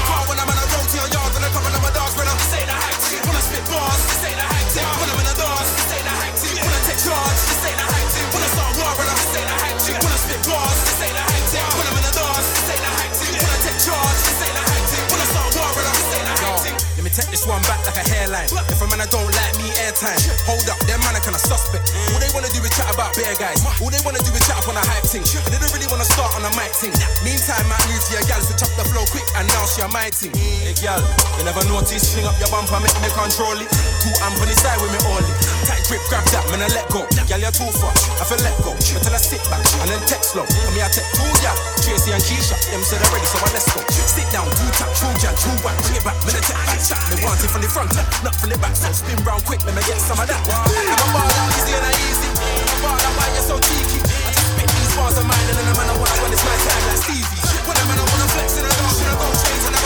take this one back like a hairline. If a man I don't like me airtime, hold up, their man I kind of suspect. All they wanna do is chat about bear guys. All they wanna do is chat up on a hype thing. But they don't really wanna start on a mic thing. Meantime, I move to your gal, switch chop the flow quick, and now she a my thing. Hey gal, you never notice, sling up your bumper, make me control it. Two amp on the side with me all it. Tight grip, grab that, man I let go. Gal, you're too far, I feel let go. Until I sit back and then text slow. I mean I text two gal, Tracy and Keisha. Them said already, so I let's go. Sit down, two tap, true jam, true one, bring it back, man I text back. Me want it from the front, not from the back. So spin round quick, let me get some of that. I'm a ball easy and easy. I'm a ball why you're so cheeky. I just spit these bars of mine and then I'm on a one when it's my time like Stevie. When I'm on a one, I'm flexing, I don't, I don't change, and I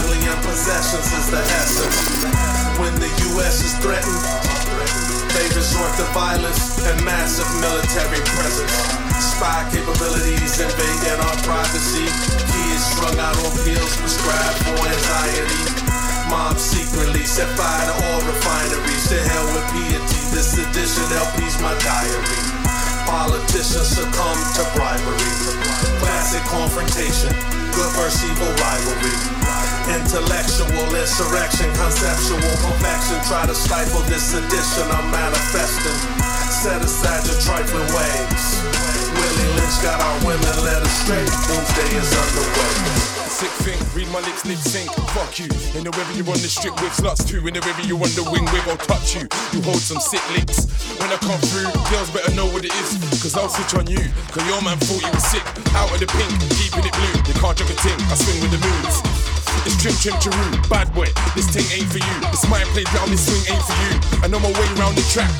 family and possessions is the essence. When the U.S. is threatened, they resort to violence and massive military presence. Spy capabilities invading our privacy. Kids strung out on pills prescribed for anxiety. Mobs secretly set fire to all refineries. To hell with piety. This edition LP's my diary. Politicians succumb to bribery. Classic confrontation. Good versus evil rivalry. Intellectual insurrection, conceptual perfection. Try to stifle this edition I'm manifesting. Set aside your trifling ways. Willie Lynch got our women led astray. Doomsday is underway. Sick thing, read my lips, lip sync. Fuck you. In the river you on the strip with sluts too. In the river you on the wing with, I'll touch you. You hold some sick licks. When I come through, girls better know what it is. Cause I'll switch on you. Cause your man thought you was sick. Out of the pink, keeping it blue. You can't drink a ting, I swing with the moves. It's trim trim chiroo, bad boy. This ting ain't for you. This my play round, this swing ain't for you. I know my way round the track.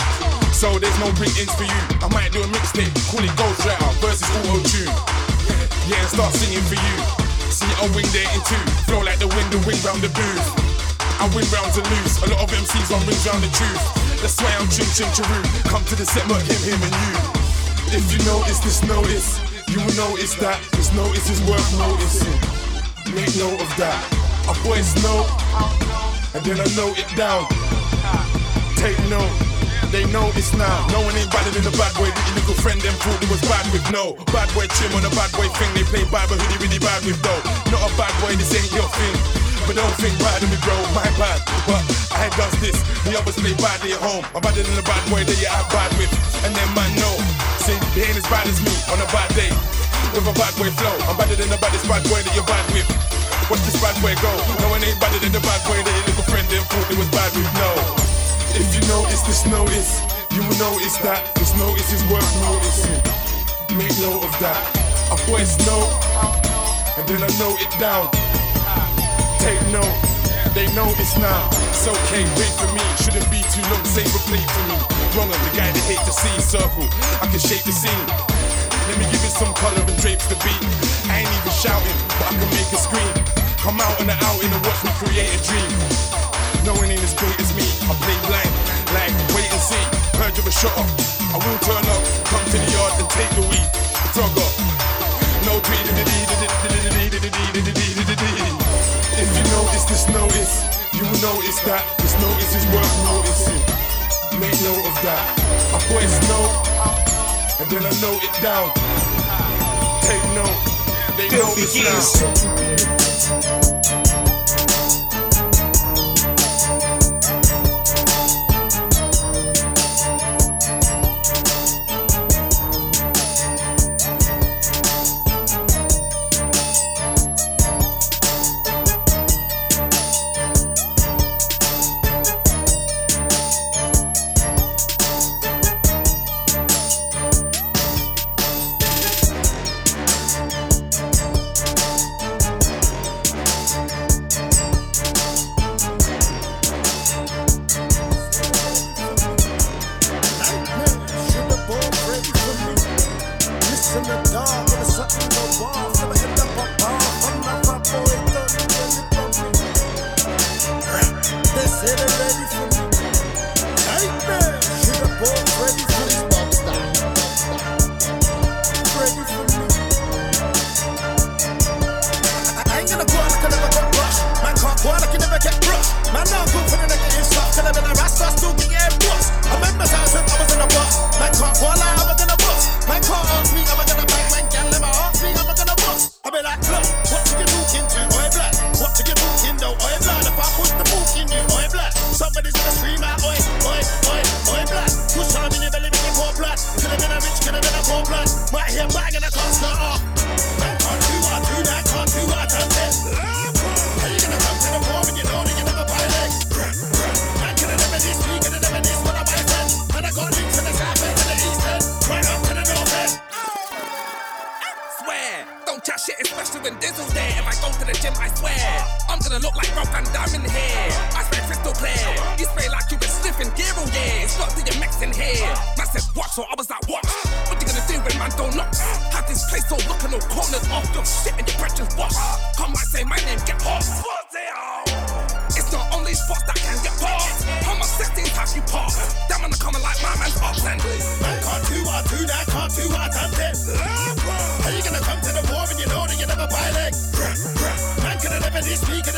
So there's no ins for you. I might do a mixtape, call it Ghost Rider versus Auto Tune. Yeah, start singing for you. See, I'll wing there in two. Flow like the wind, the wing round the booth. I win rounds and lose. A lot of MCs on rings round the truth. That's why I'm ching ching chiroo. Come to the set, but him, him, and you. If you notice this, notice. You will notice that this notice is worth noticing. Make note of that. A voice note, and then I note it down. Take note. They know it's now. No one ain't badder than a bad boy. The illegal friend them thought it was bad with no. Bad boy trim on a bad boy thing. They play bad but really really bad with though. Not a bad boy, this ain't your thing. But don't think bad of me, bro, my bad. But I does this, the others play badly at home. I'm better than the bad boy that you act bad with. And then man know, say they ain't as bad as me on a bad day. With a bad boy flow, I'm better than the baddest bad boy that you're bad with. Watch this bad boy go. No one ain't better than the bad boy that your little friend them thought they was bad with. No. If you notice this notice, you will notice that this notice is worth noticing. Make note of that. I voice note, and then I note it down. Take note, they notice now. It's okay, wait for me. Shouldn't be too long, save a plate for me. Wrong, I'm the guy that hate to see circle. I can shape the scene. Let me give it some color and drapes the beat. I ain't even shouting, but I can make a scream. Come out on the outing and watch me create a dream. No one ain't as great as me. I play blind, like wait and see. Heard you a shot up. I will turn up, come to the yard and take the weed. Frog up. No tweet. If you notice this notice, you will notice that this notice is worth noticing. Make note of that. I voice note, and then I note it down. Take note. They notice now. I'm good for the negative stuff. Tell them in the rasta still be. I remember times when I was in a bus. my car. fall out, I in a bus. Man, can't should've looked like Rob and Damme in here. I spray crystal clear. You spray like you been sniffing gear all year. It's not the mix in here. Man said watch, so I was like watch. What you gonna do when man don't knock? Had this place all looking all corners off. Your shit and your breath just washed. Come and say my name, get off. It's not only spots that can get past. How much 16 times you pass? Damn on the coming like my man's Auckland. Man can't do what I do, that can't do what I done then. How you gonna come to the war when you know that you never buy legs? Man could have never this week.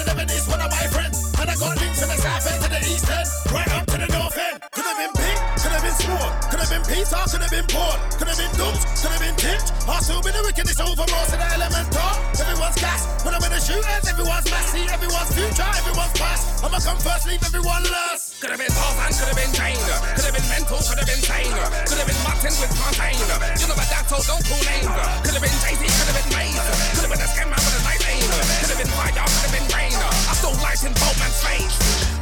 end, right up to the north end. Could have been big, could have been small, could have been Peace, Peter, could have been Paul, could have been duped, could have been tipped. I still be the wickedest overall to the elemental. Everyone's gas, when I'm in the shooters, everyone's messy, everyone's future, everyone's past. I'ma come first, leave everyone last. Could have been Tarzan, could have been Jane, could have been mental, could have been sane, could have been Martin with Montaigne. You know about that, so don't call names. Could have been Jay Z, could have been Maze, could have been a man with a night lane, could have been fire, could have been rain. I stole lights in Bowman's face.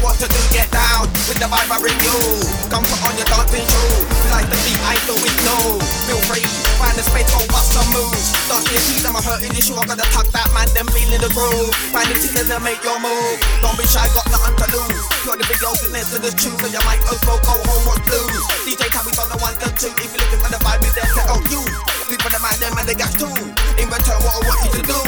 what to do, get down with the vibe I bring you. Come put on your dancing shoe, like the beat I do it no. Feel free, find a space, go bust some moves. Dance your teeth, I'm hurting your shoe. I'm gonna tuck that man, them feeling the groove. Find the tickets and make your move. Don't be shy, got nothing to lose. Got the big there to the tune, so you might as well go home with blues. DJ Tabby's on the one and two. If you're looking for the vibe, is there to help you. Sleep for the man, them and they got two. In return, what I want you to do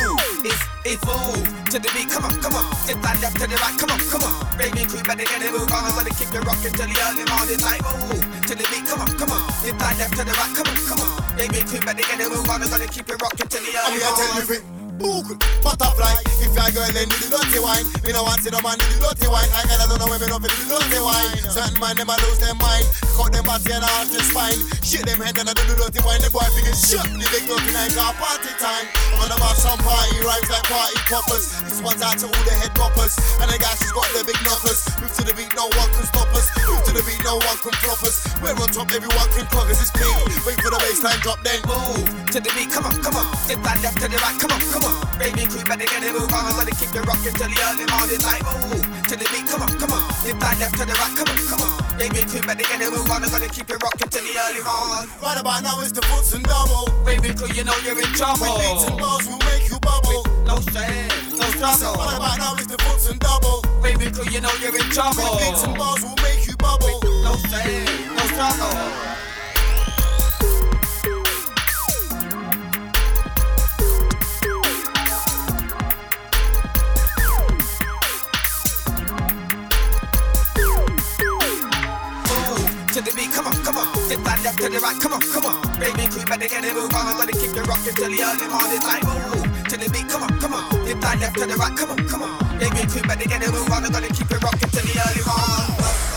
is move to the beat. Come on, come on. If I left to the right, come on, come on. Baby crew, better get it move on. I'm gonna keep it rocking till the early morning. Like move to the beat. Come on, come on. If I left to the right, come on, come on. Baby crew, better get it move on. I'm gonna keep it rocking till the early here to tell you morning. fit. Book, butterfly. If you're a girl, then do the dirty wine. Me no want see no man do the dirty wine. I gotta don't know women up do the dirty wine. Certain man them a lose their mind. Cut them body and off their spine. Shit them head and I do the dirty wine. The boy figure shut the big dirty night got party time. I'm gonna have some party rhymes like party poppers. This one's out to all the head poppers. And the guys who's got the big knockers. Move to the beat, no one can stop us. Move to the beat, no one can flop us. We're on top, everyone can clog us. It's peak. Wait for the baseline drop, then move to the beat. Come on, come on. If I left to the right, come on, come on. Baby crew, better get it move on. I'm gonna keep it rocking till the early morning. Like move to the beat. Come on, come on. If I left to the right, come on, come on. Baby crew, better get it move on. I'm gonna keep it rocking till the early morning. Right about now it's the foots and double. Baby crew, you know you're in trouble. With beats and bars will make you bubble. No stress, no struggle. Right about now it's the foots and double. Baby crew, you know you're in trouble. With beats and bars will make you bubble. No stress, no struggle. On. Left to the right, come on, come on. Baby crew, better get it move on. Gonna keep it rocking till the early morning. Like move to the beat, come on, come on. If I left to the right, come on, come on. Baby crew, better get it move on. Gonna keep it rocking till the early morning.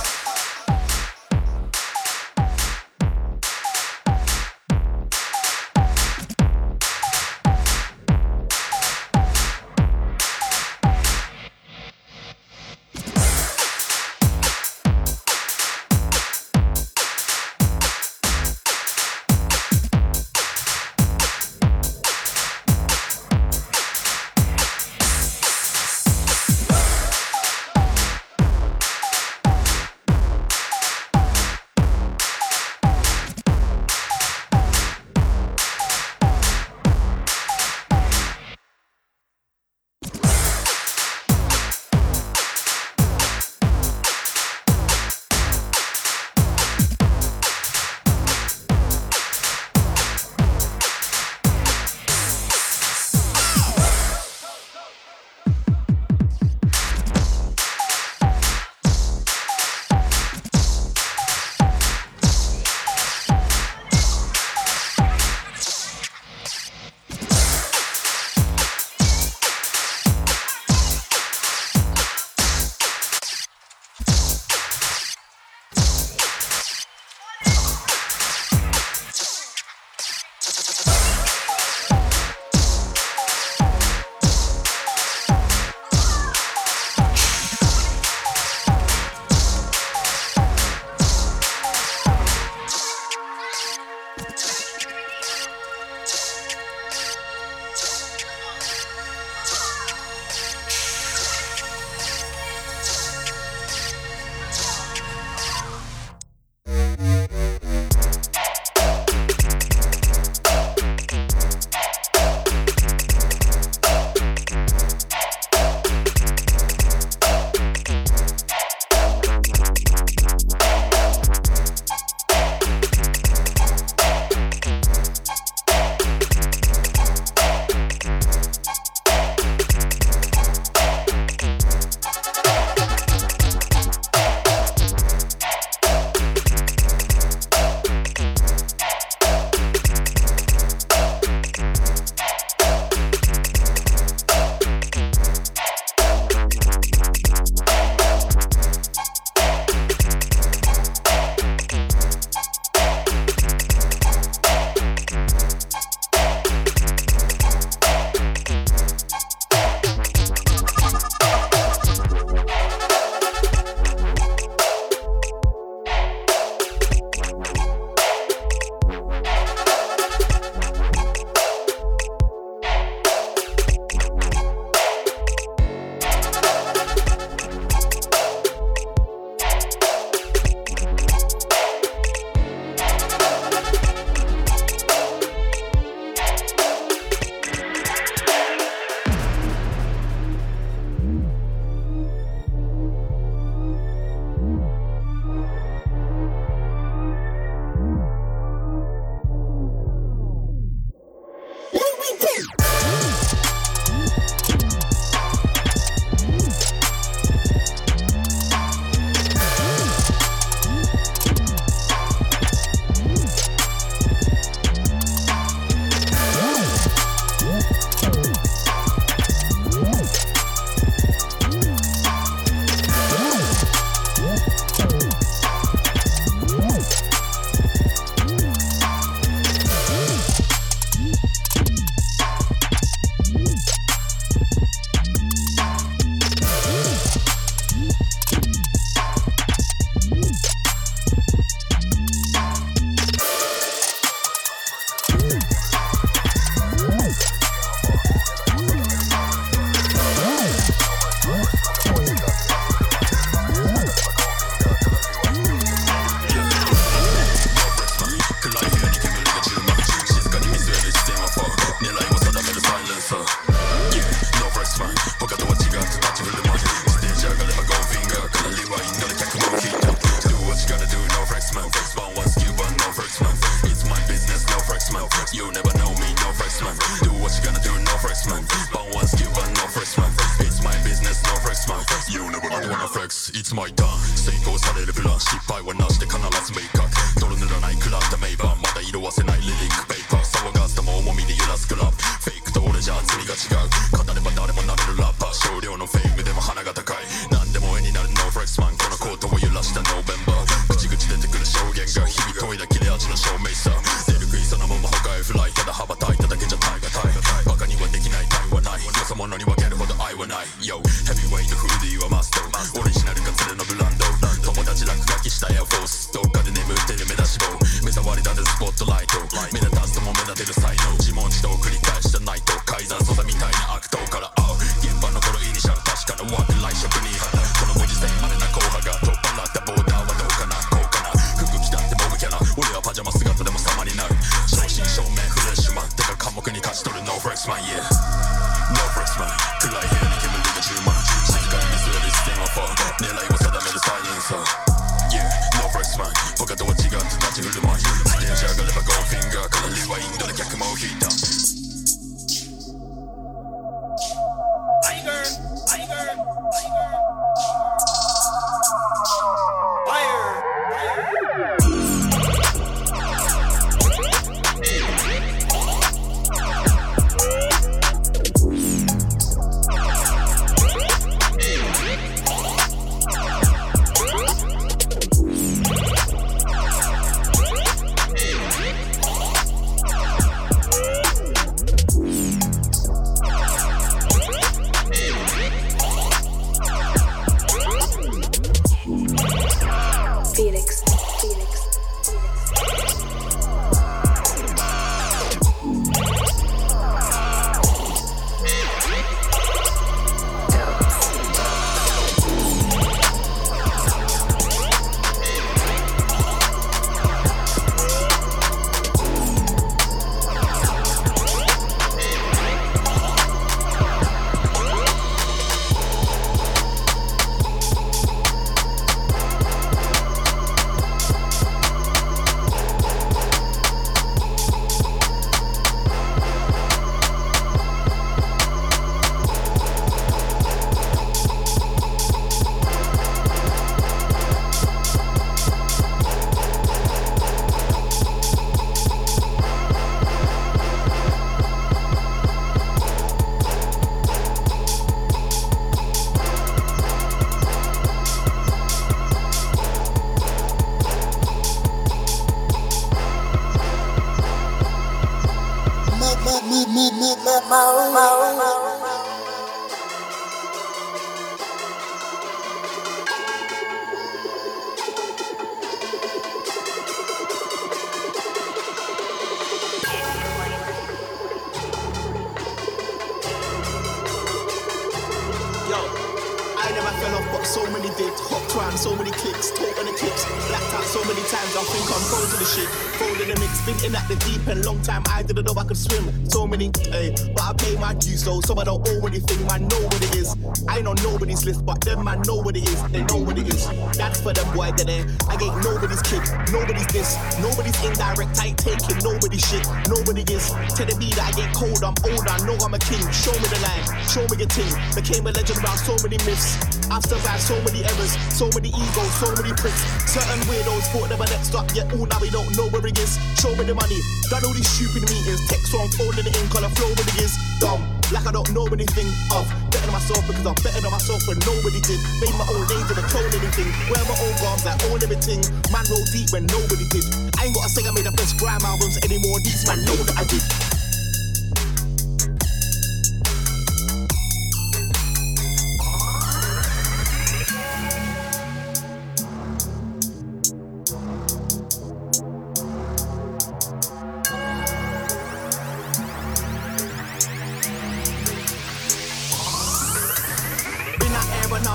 shit. Nobody is. to the beat I get cold, I'm old, I know I'm a king. Show me the line, show me your team. Became a legend around so many myths. I've survived so many errors, so many egos, so many pricks. Certain weirdos thought they were next up, yet all now we don't know where it is. Show me the money, done all these stupid meetings. Text songs, all in the ink, color flow where is Dumb, like I don't know anything of. Better than myself because I'm better than myself when nobody did. Made my own name, didn't clone anything. Wear my own arms, I own everything. Man roll deep when nobody did ain't gotta say I made the best grime albums anymore. These man know that I did.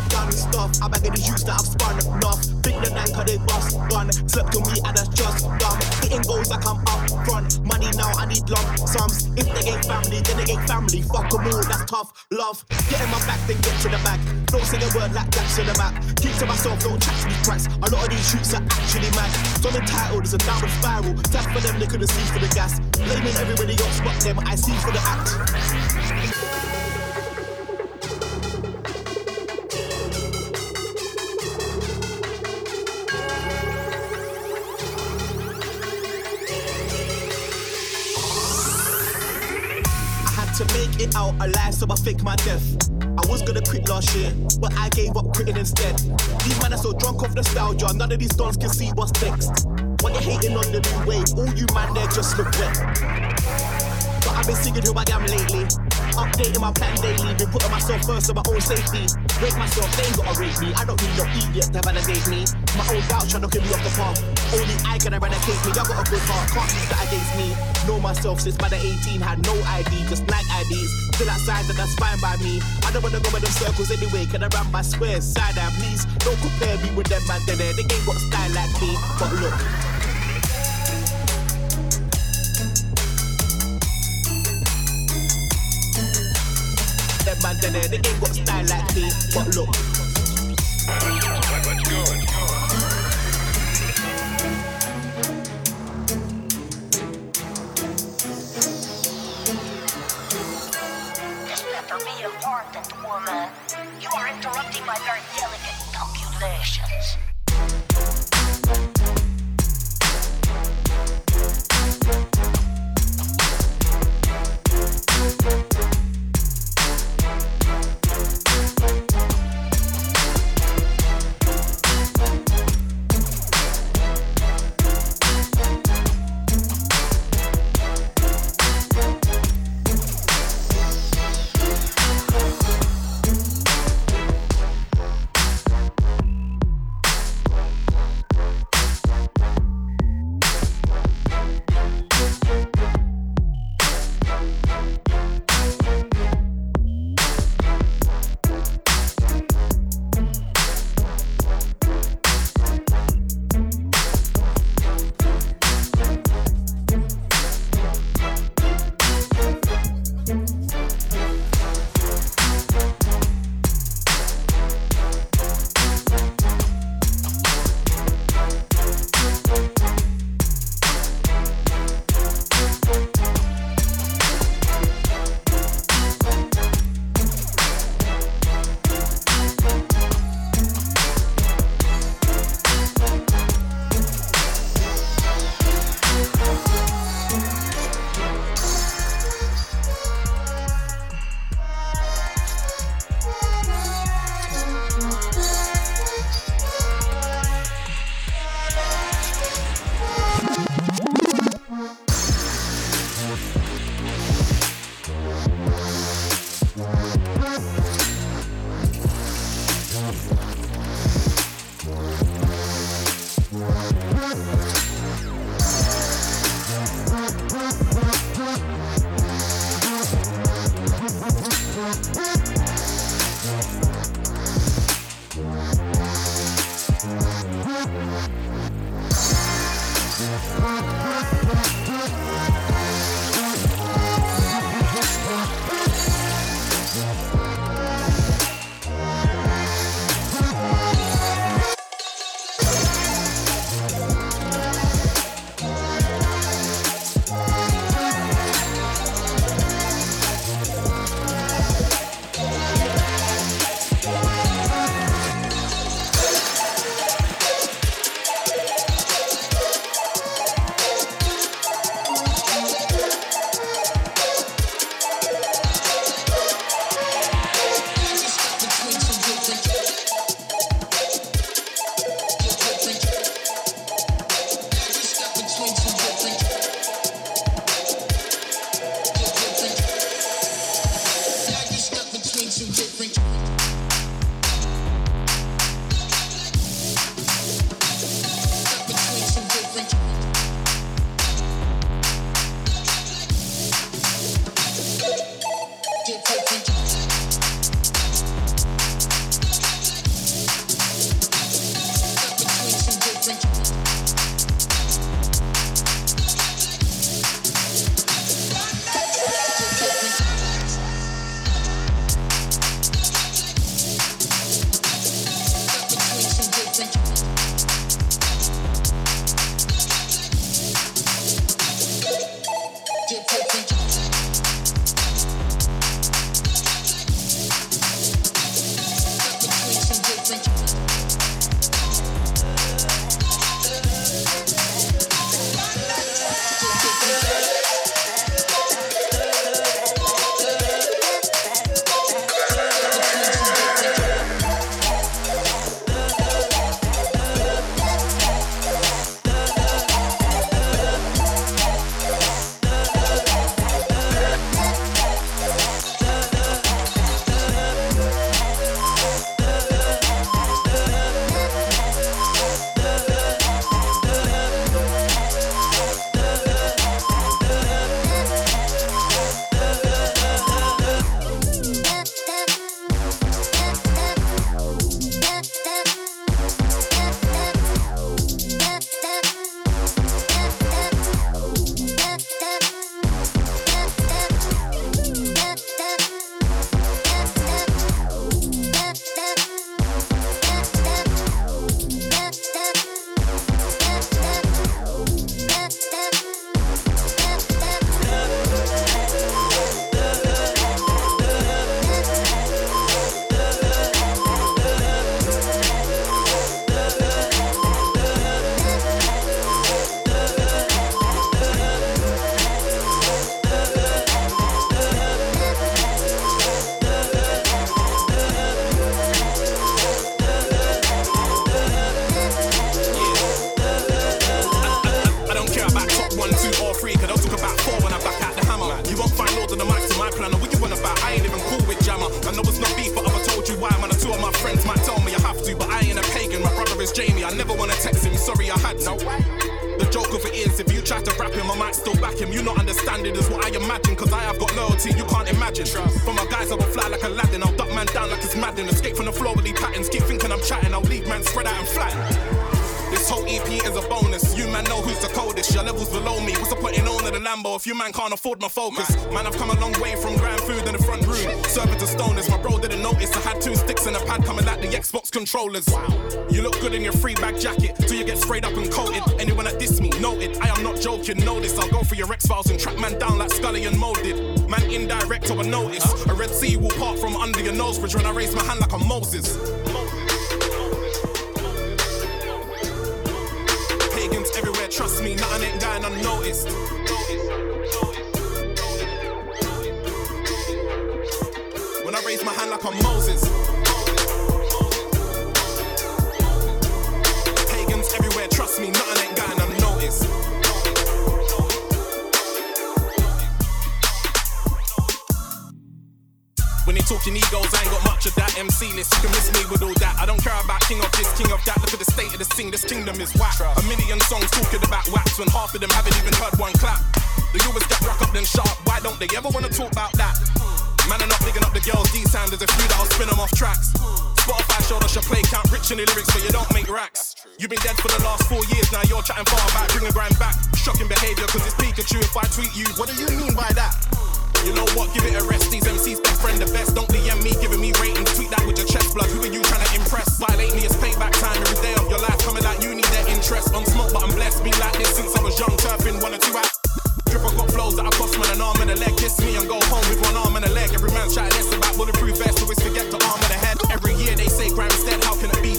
I've done stuff. I beg of the youths that I've spun enough. Think the nine cause they bust gun. Slip to me and that's just dumb. Hitting goals like I'm up front. Money now, I need lump sums. If they ain't family, then they ain't family. Fuck them all, that's tough love. Get in my back, then get to the back. Don't say a word like that to the map. Keep to myself, don't chat me cracks. A lot of these shoots are actually mad. So I'm entitled, it's a downward spiral. Tap for them, they couldn't see for the gas. Blaming everybody else but them, I see for the act. It out alive, so I fake my death. I was gonna quit last year, but I gave up quitting instead. These men are so drunk off nostalgia, none of these dons can see what's next. When you're hating on the new wave, all you man there just look wet. But I've been singing who I am lately. Updating my plan daily, been putting myself first for my own safety. Rate myself, they ain't gotta rate me. I don't need no idiot to validate me. My own doubts trying to kill me off the path. Only I can eradicate me. I got a good heart, can't use that against me. Know myself since man at 18, had no ID, just night IDs. Still outside, and that's fine by me. I don't wanna go in them circles anyway. Can I run my squares, side eye, please? Don't compare me with them man, there. They ain't got a style like me. But look. Man they ain't got style like me. But look. Woman. You are interrupting my very chatting, I'll leave man spread out and. This whole EP is a bonus. You man know who's the coldest. Your levels below me. What's the point in owning the Lambo if you man can't afford my focus? Man, I've come a long way from grand food in the front room. Serving to stoners. My bro didn't notice. I had two sticks and a pad coming like the Xbox controllers. Wow. You look good in your free bag jacket till you get sprayed up and coated. Anyone that diss me, noted. I am not joking. Know this. I'll go for your X files and track man down like Scully and Mulder. Man, indirect or a notice. A Red Sea will part from under your nose bridge when I raise my hand like I'm Moses. Trust me, nothing ain't going unnoticed. When I raise my hand like I'm Moses. Pagans everywhere, trust me, nothing ain't going unnoticed. Talking egos, I ain't got much of that MC list. You can miss me with all that. I don't care about king of this, king of that. Look at the state of the scene. This kingdom is whack. A million songs talking about wax when half of them haven't even heard one clap. The always get rock up then sharp. Why don't they ever wanna talk about that? Man, are not bigging up the girls. These times there's a few that'll spin them off tracks. Spotify showed us your play count rich in the lyrics, but you don't make racks. You've been dead for the last four years now. You're chatting far about bringing grime back. Shocking behavior, cause it's Pikachu. If I tweet you, what do you mean by that? You know what? Give it a rest. These MCs best friend the best. Don't DM me, giving me ratings. Tweet that with your chest blood. Who are you trying to impress? Violate me, it's payback time every day of your life. Coming like you need their interest. On smoke, but I'm blessed. Been like this since I was young. Turfing one or two out. Drip, I got flows that I cost man an arm and a leg. Kiss me and go home with one arm and a leg. Every man's chatting less about bulletproof vest. Always forget the arm and the head. Every year they say grime's dead. How can it be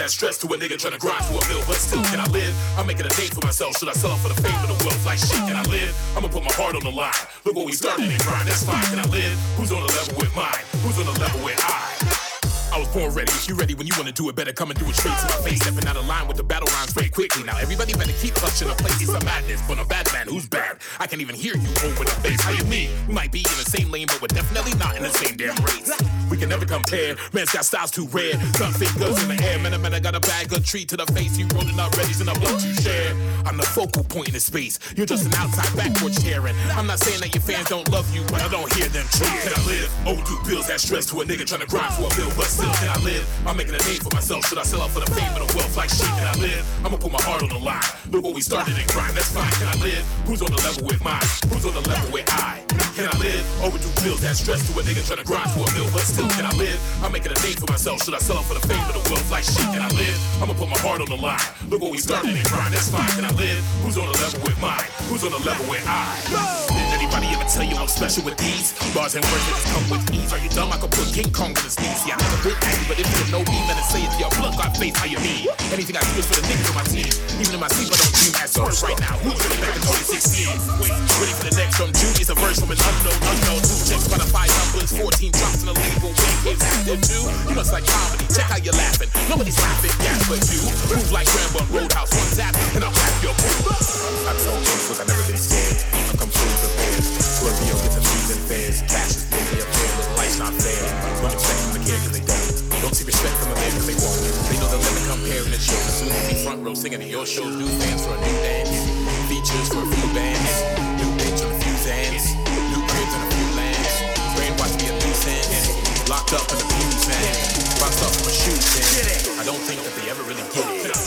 that stress to a nigga trying to grind for a bill, but still can I live? I'm making a name for myself. Should I sell for the fame and the wealth like shit? Can I live? I'ma put my heart on the line. Look what we started and grind. That's fine. Can I live? Who's on the level with mine? Who's on the level with I? I was born ready. You ready when you wanna do it, better come and do it straight to my face. Stepping out of line with the battle rhymes very quickly. Now everybody better keep clutching the place. It's a madness, but a bad man who's bad. I can't even hear you oh, over the face. How you mean? We might be in the same lane, but we're definitely not in the same damn race. We can never compare. Man's got styles too rare. Gun fingers in the air. Man, a man, I got a bag, of treat to the face. You rolling up readies and I blood to share. I'm the focal point in the space. You're just an outside backward cheering. I'm not saying that your fans don't love you, but I don't hear them cheer. Can I live? Overdue bills that stress to a nigga trying to grind for a bill, but still can I live? I'm making a name for myself. Should I sell out for the fame and the wealth like shit? Can I live? I'ma put my heart on the line. Look what we started and grind. That's fine. Can I live? Who's on the level with mine? Who's on the level with I? Can I live? Overdue bills that stress to a nigga trying to grind for a bill, but still can I live? I'm making a name for myself. Should I sell out for the fame and the wealth like shit? Can I live? I'ma put my heart on the line. Look what we started and grind. That's fine. Can I live? Who's on the level with mine? Who's on the level with I? Did anybody ever tell you I'm special with these? Bars and words that just come with ease. Are you dumb? I could put King Kong on his knees. Yeah, I'm a bit angry, but if you don't know me, better say it to your blood. Got faith, how you mean? Anything I do is for the niggas on my team. Even in my sleep, I don't dream as first right now. Who's gonna back in 2016? Wait, ready for the next from June is a verse from an unknown, unknown. Who checks by the five numbers, 14 drops in the label. Wait, what's after two? You must like comedy. Check how you're laughing. Nobody's laughing, yeah, but you. Move like Rambo Roadhouse, one tap, and I'll rap your move. I'm so close, I've never been scared. I come fully prepared. Scorpio get the fees and fares. Cash is plenty up there, but life's not fair. Don't expect them to care cause they don't. Don't see respect from them there cause they won't. They know they'll never compare in the show. Soon as be front row singing at your shows. New fans for a new dance. Features for a few bands. Up in blues van. Boxed up from a shoe tent. I don't think that they ever really get it.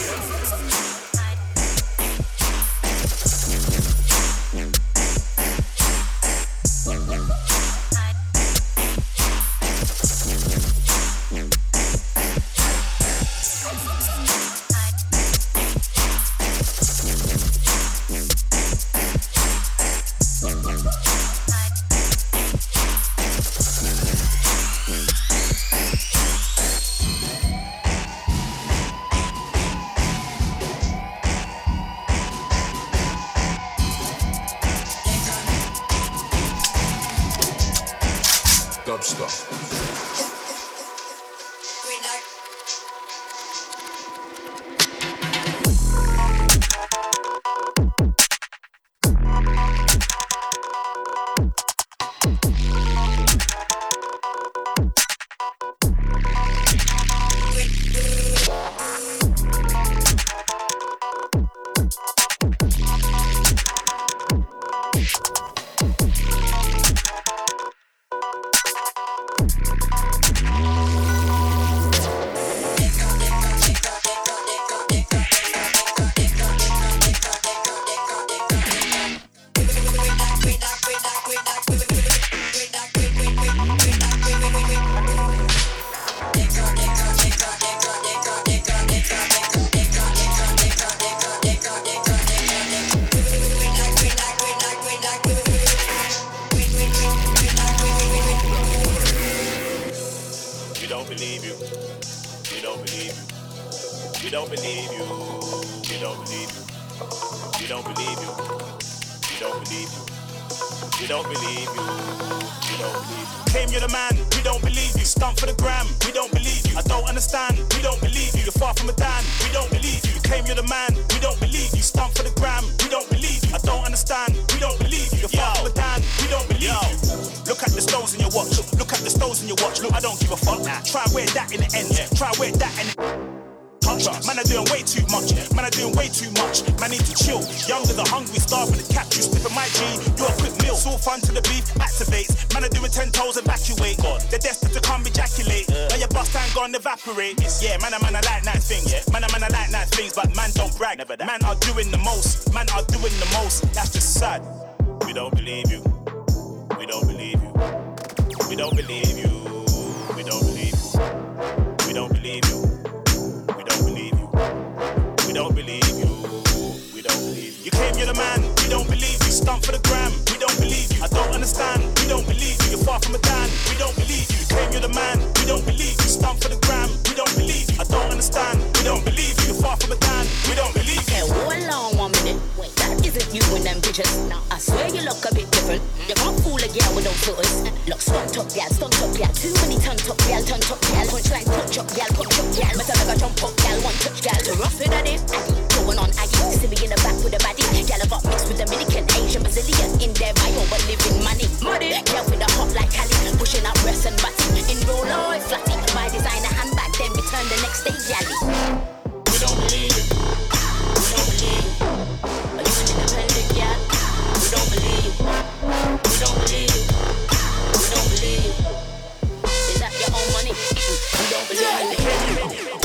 Try wear that in the end, try wear that in the touch. Man are doing way too much. Man are doing way too much. Man need to chill. Younger the hungry, starving the cat. You sniffing my G. You're a quick meal. It's all fun till the beef activates. Man are doing ten toes evacuate. God, they're destined to come ejaculate. Now your bust and gone evaporate. Yeah, man, a man, I like nice things. Yeah. Man, a man, I like nice things, but man don't brag. Man are doing the most. Man are doing the most. That's just sad. We don't believe you. We don't believe you. We don't believe you. Stunt for the gram, we don't believe you. I don't understand, we don't believe you. You're far from a Dan, we don't believe you. Claim you're the man, we don't believe you. Stunt for the gram, we don't believe you. I don't understand, we don't believe you. You're far from a Dan, we don't believe you. Okay, hold on one minute. Wait, that isn't you in them pictures. I swear you look a bit different. You can't fool a girl with no filters. Look, stunt up, gal, stunt up, gal. Too many ton top, gal, ton top, gal. Punchline, punch up, gal, punch up, gal. Better make a jump up, gal, one touch, gal. To rough it at it, Aggie, going on Aggie. See me in the back with a baddie. I got mixed with Dominican, Asian, Brazilian. In their bio, but living money. Money, gal with a hot like Cali. Pushing up breasts and butty. In roll oil, flatty. My designer handbag, then return the next day, galley. We don't believe you. We don't believe you. Are you an independent gal? We don't believe you. We don't believe you. We don't believe you. Is that your own money? We don't believe you.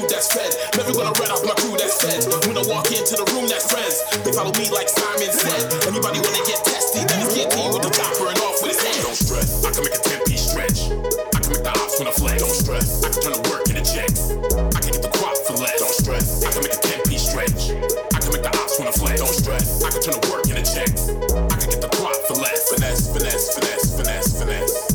food that's fed. Never gonna run off my crew that's fed. When I walk into the room that's friends, they follow me like Simon said. Anybody wanna get testy, then it's get with the chopper and off with his head. Don't stress, I can make a 10 piece stretch. I can make the ops when I flex. Don't stress, I can turn the work into checks. I can get the crop for less. Don't stress, I can make a 10 piece stretch. I can make the ops when I flex. Don't stress, I can turn the work into checks. I can get the crop for less. Finesse, finesse, finesse, finesse, finesse.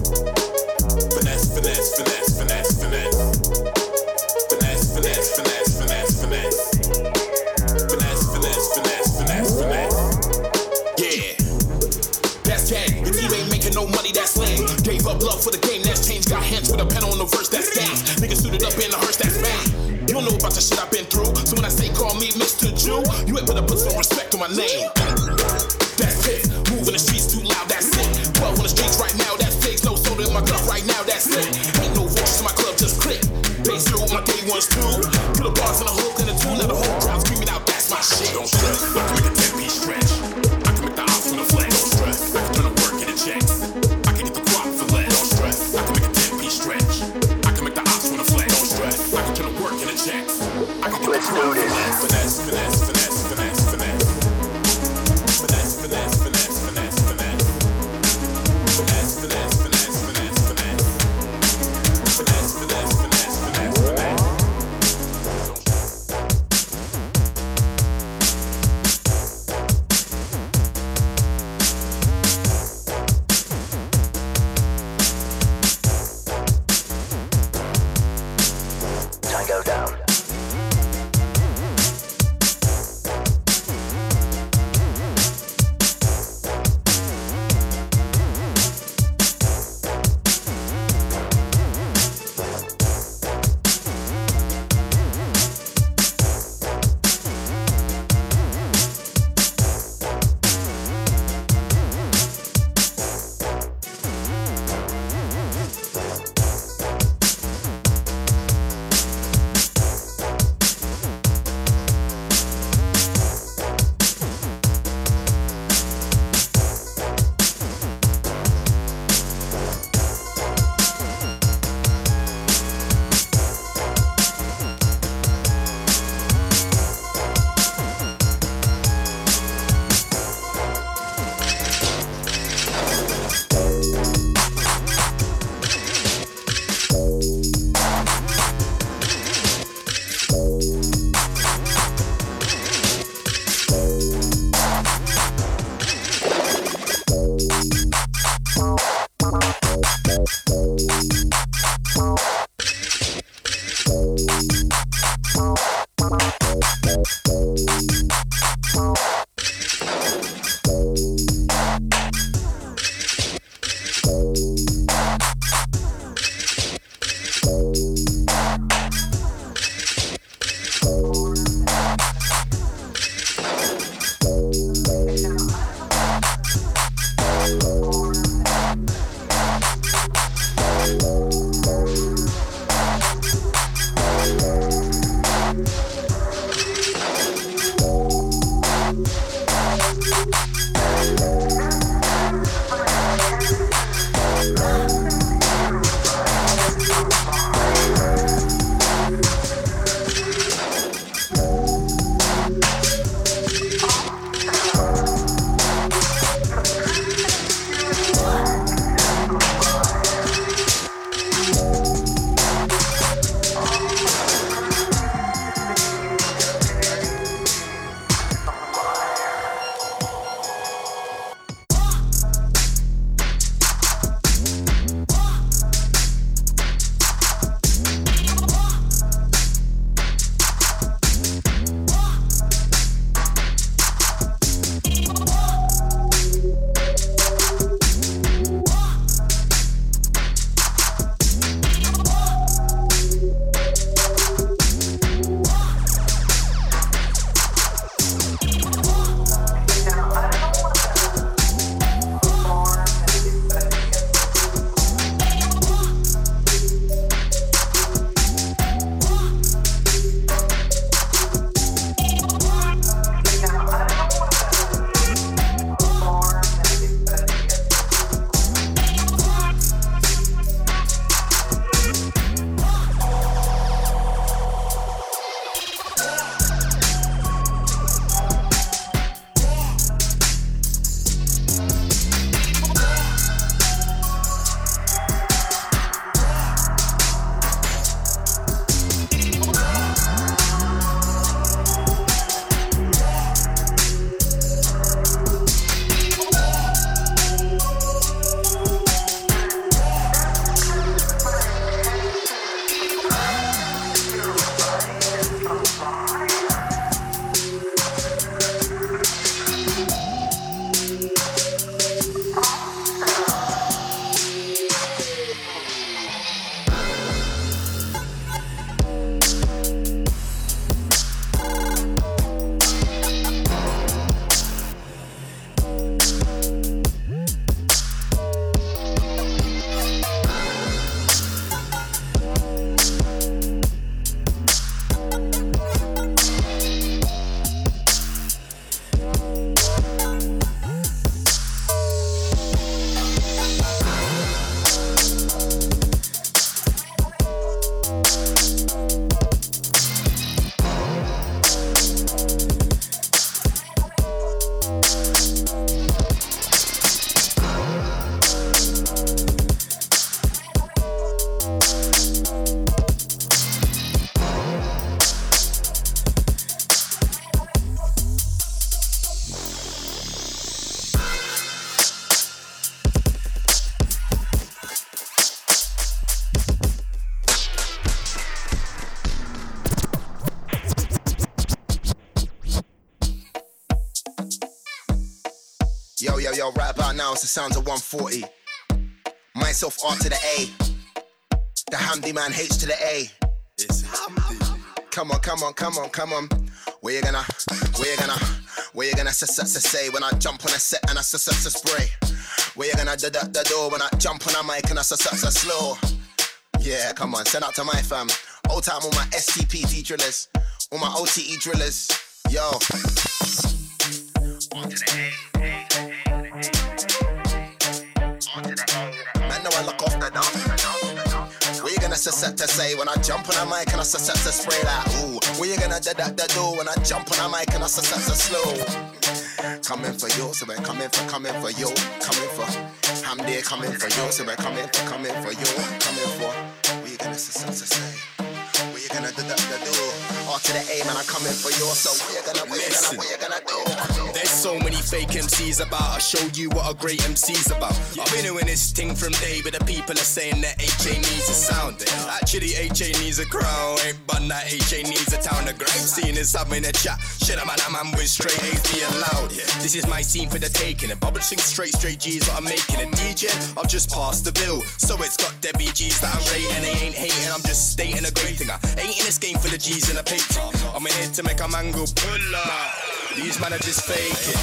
Sounds of 140. Myself, R to the A. The Hamdi man, H to the A. Come on, come on, come on, come on. Where you gonna, where you gonna, where you gonna s- s- say when I jump on a set and I s- s- spray? Where you gonna da da da do when I jump on a mic and I s- s- slow? Yeah, come on, send out to my fam. Old time all my STPT drillers, all my OTE drillers. Yo. Say when I jump on a mic and I s- s- s- spray that? Ooh, what you gonna da da da do when I jump on a mic and I s- s- s- slow? Coming for you, so we're coming for, coming for you, coming for. I'm there coming for you, so we're coming for, coming for you, coming for. What you gonna s- s- s- say? What you gonna da da da do? To the A, man, I'm coming for you, so you gonna, you gonna, gonna do? There's so many fake MCs about. I show you what a great MC's about. I've been doing this thing from day, but the people are saying that HA needs a sound. Actually, HA needs a crown, ain't but that HA needs a town. The grime scene is having a chat. Shit, I'm a man with straight A's being loud. This is my scene for the taking. And publishing straight, straight G's what I'm making. A DJ, I've just passed the bill. So it's got Debbie G's that I'm rating. They ain't hating, I'm just stating a great thing. I ain't in this game for the G's and the painting. I'm in here to make a man go pull up. These man are just faking.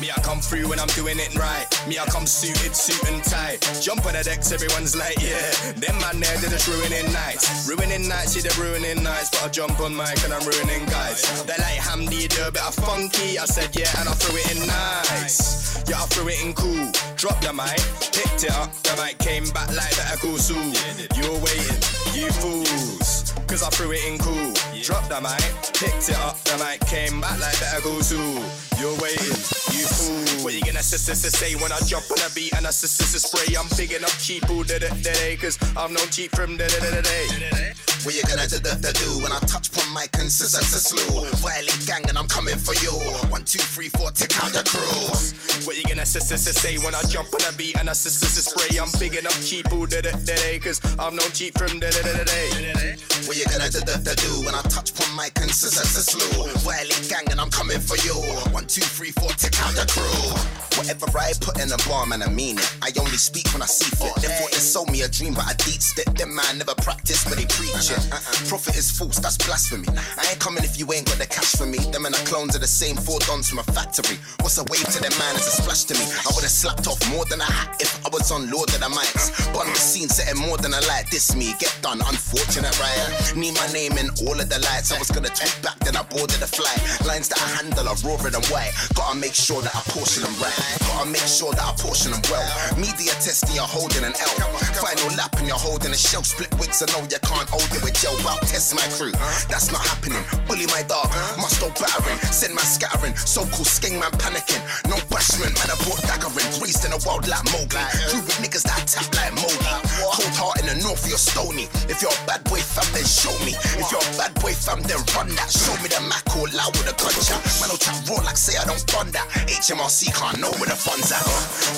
Me, I come through when I'm doing it right. Me, I come suited, suit and tie. Jump on the decks, everyone's like, yeah. Them man there, they're just ruining nights. Ruining nights, yeah, they're ruining nights. But I jump on mic and I'm ruining guys. They're like, Hamdi, do a bit of funky. I said, yeah, and I threw it in nice. Yeah, I threw it in cool. Drop the mic, picked it up. The mic came back like that, cool soon. You're waiting, you fools. Cause I threw it in cool. Drop the mic, picked it up. The mic came back like better go soon. You're waiting, you fool. What you gonna s- s- say when I jump on a beat and I s- s- spray? I'm big enough cheap all day, day, cause I'm no cheap from day, day, day. What you gonna do, do, do, when I touch pon mic and s- s- s- slow? Violate gang and I'm coming for you. One, two, three, four, take out the crew. What you gonna s- say when I jump on a beat and I s- s- spray? I'm big enough cheap all day, day, day, cause I'm no cheap from day, day, day, day. What you gonna do, do, do, do when I touch pon mic and s- s- s- slow? Violate gang and I'm coming for you. One, two, three, four, take out the crew. Whatever I put in a bar, man, I mean it. I only speak when I see fit. They thought they sold me a dream, but I deep step. Them man never practice, but they preach it. Profit is false, that's blasphemy. I ain't coming if you ain't got the cash for me. Them and the clones are the same four dons from a factory. What's a wave to them man is a splash to me. I would've slapped off more than a hat if I was on Lord of the Mics. But on the scene, setting more than a light. This me, get done, unfortunate, right? Need my name in all of the lights. I was gonna tweet back, then I boarded the flight. Lines that I handle are raw and white. Gotta make sure that I portion them right. Gotta make sure that I portion them well. Media testing, you're holding an L. Final lap and you're holding a shell. Split wigs, I know you can't hold it with gel. Wow, test my crew. That's not happening. Bully my dog, must go battering. Send my scattering. So called skeng man panicking. No bashment, man, I brought daggering. Raised in a world like Mowgli. Crew with niggas that tap like Mowgli. Cold heart in the north, you're stony. If you're a bad boy fam, then show me. If you're a bad boy fam, then run that. Show me the Mac or loud with a gunshot. Man, don't chat raw like say I don't fund that. HMRC can't know where the funds at.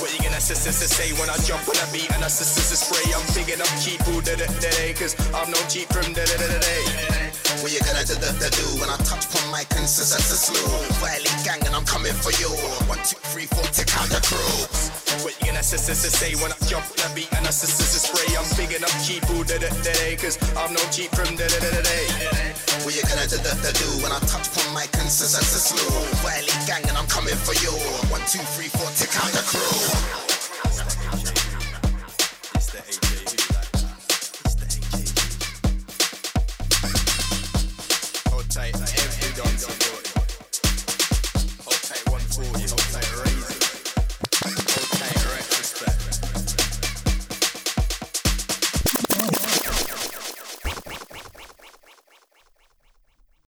What you gonna s- s- s- say when I jump on a beat and I s- s- s- spray? I'm big enough cheap all day, day, day, cause I'm no cheap from day, day, day. What you gonna do, do, do, do when I touch pon my and s- s- s- slow? Violate gang and I'm coming for you. One, two, three, four, take out the crew. What you gonna s- s- s- say when I jump on a beat and I s- s- s- spray? I'm big enough cheap all day, day, day, cause I'm no cheap from day, day, What you gonna do, do, do, when I touch upon my and s- s- s- slow? Violate gang and I'm coming for you. One, two, three, four, take out the crew.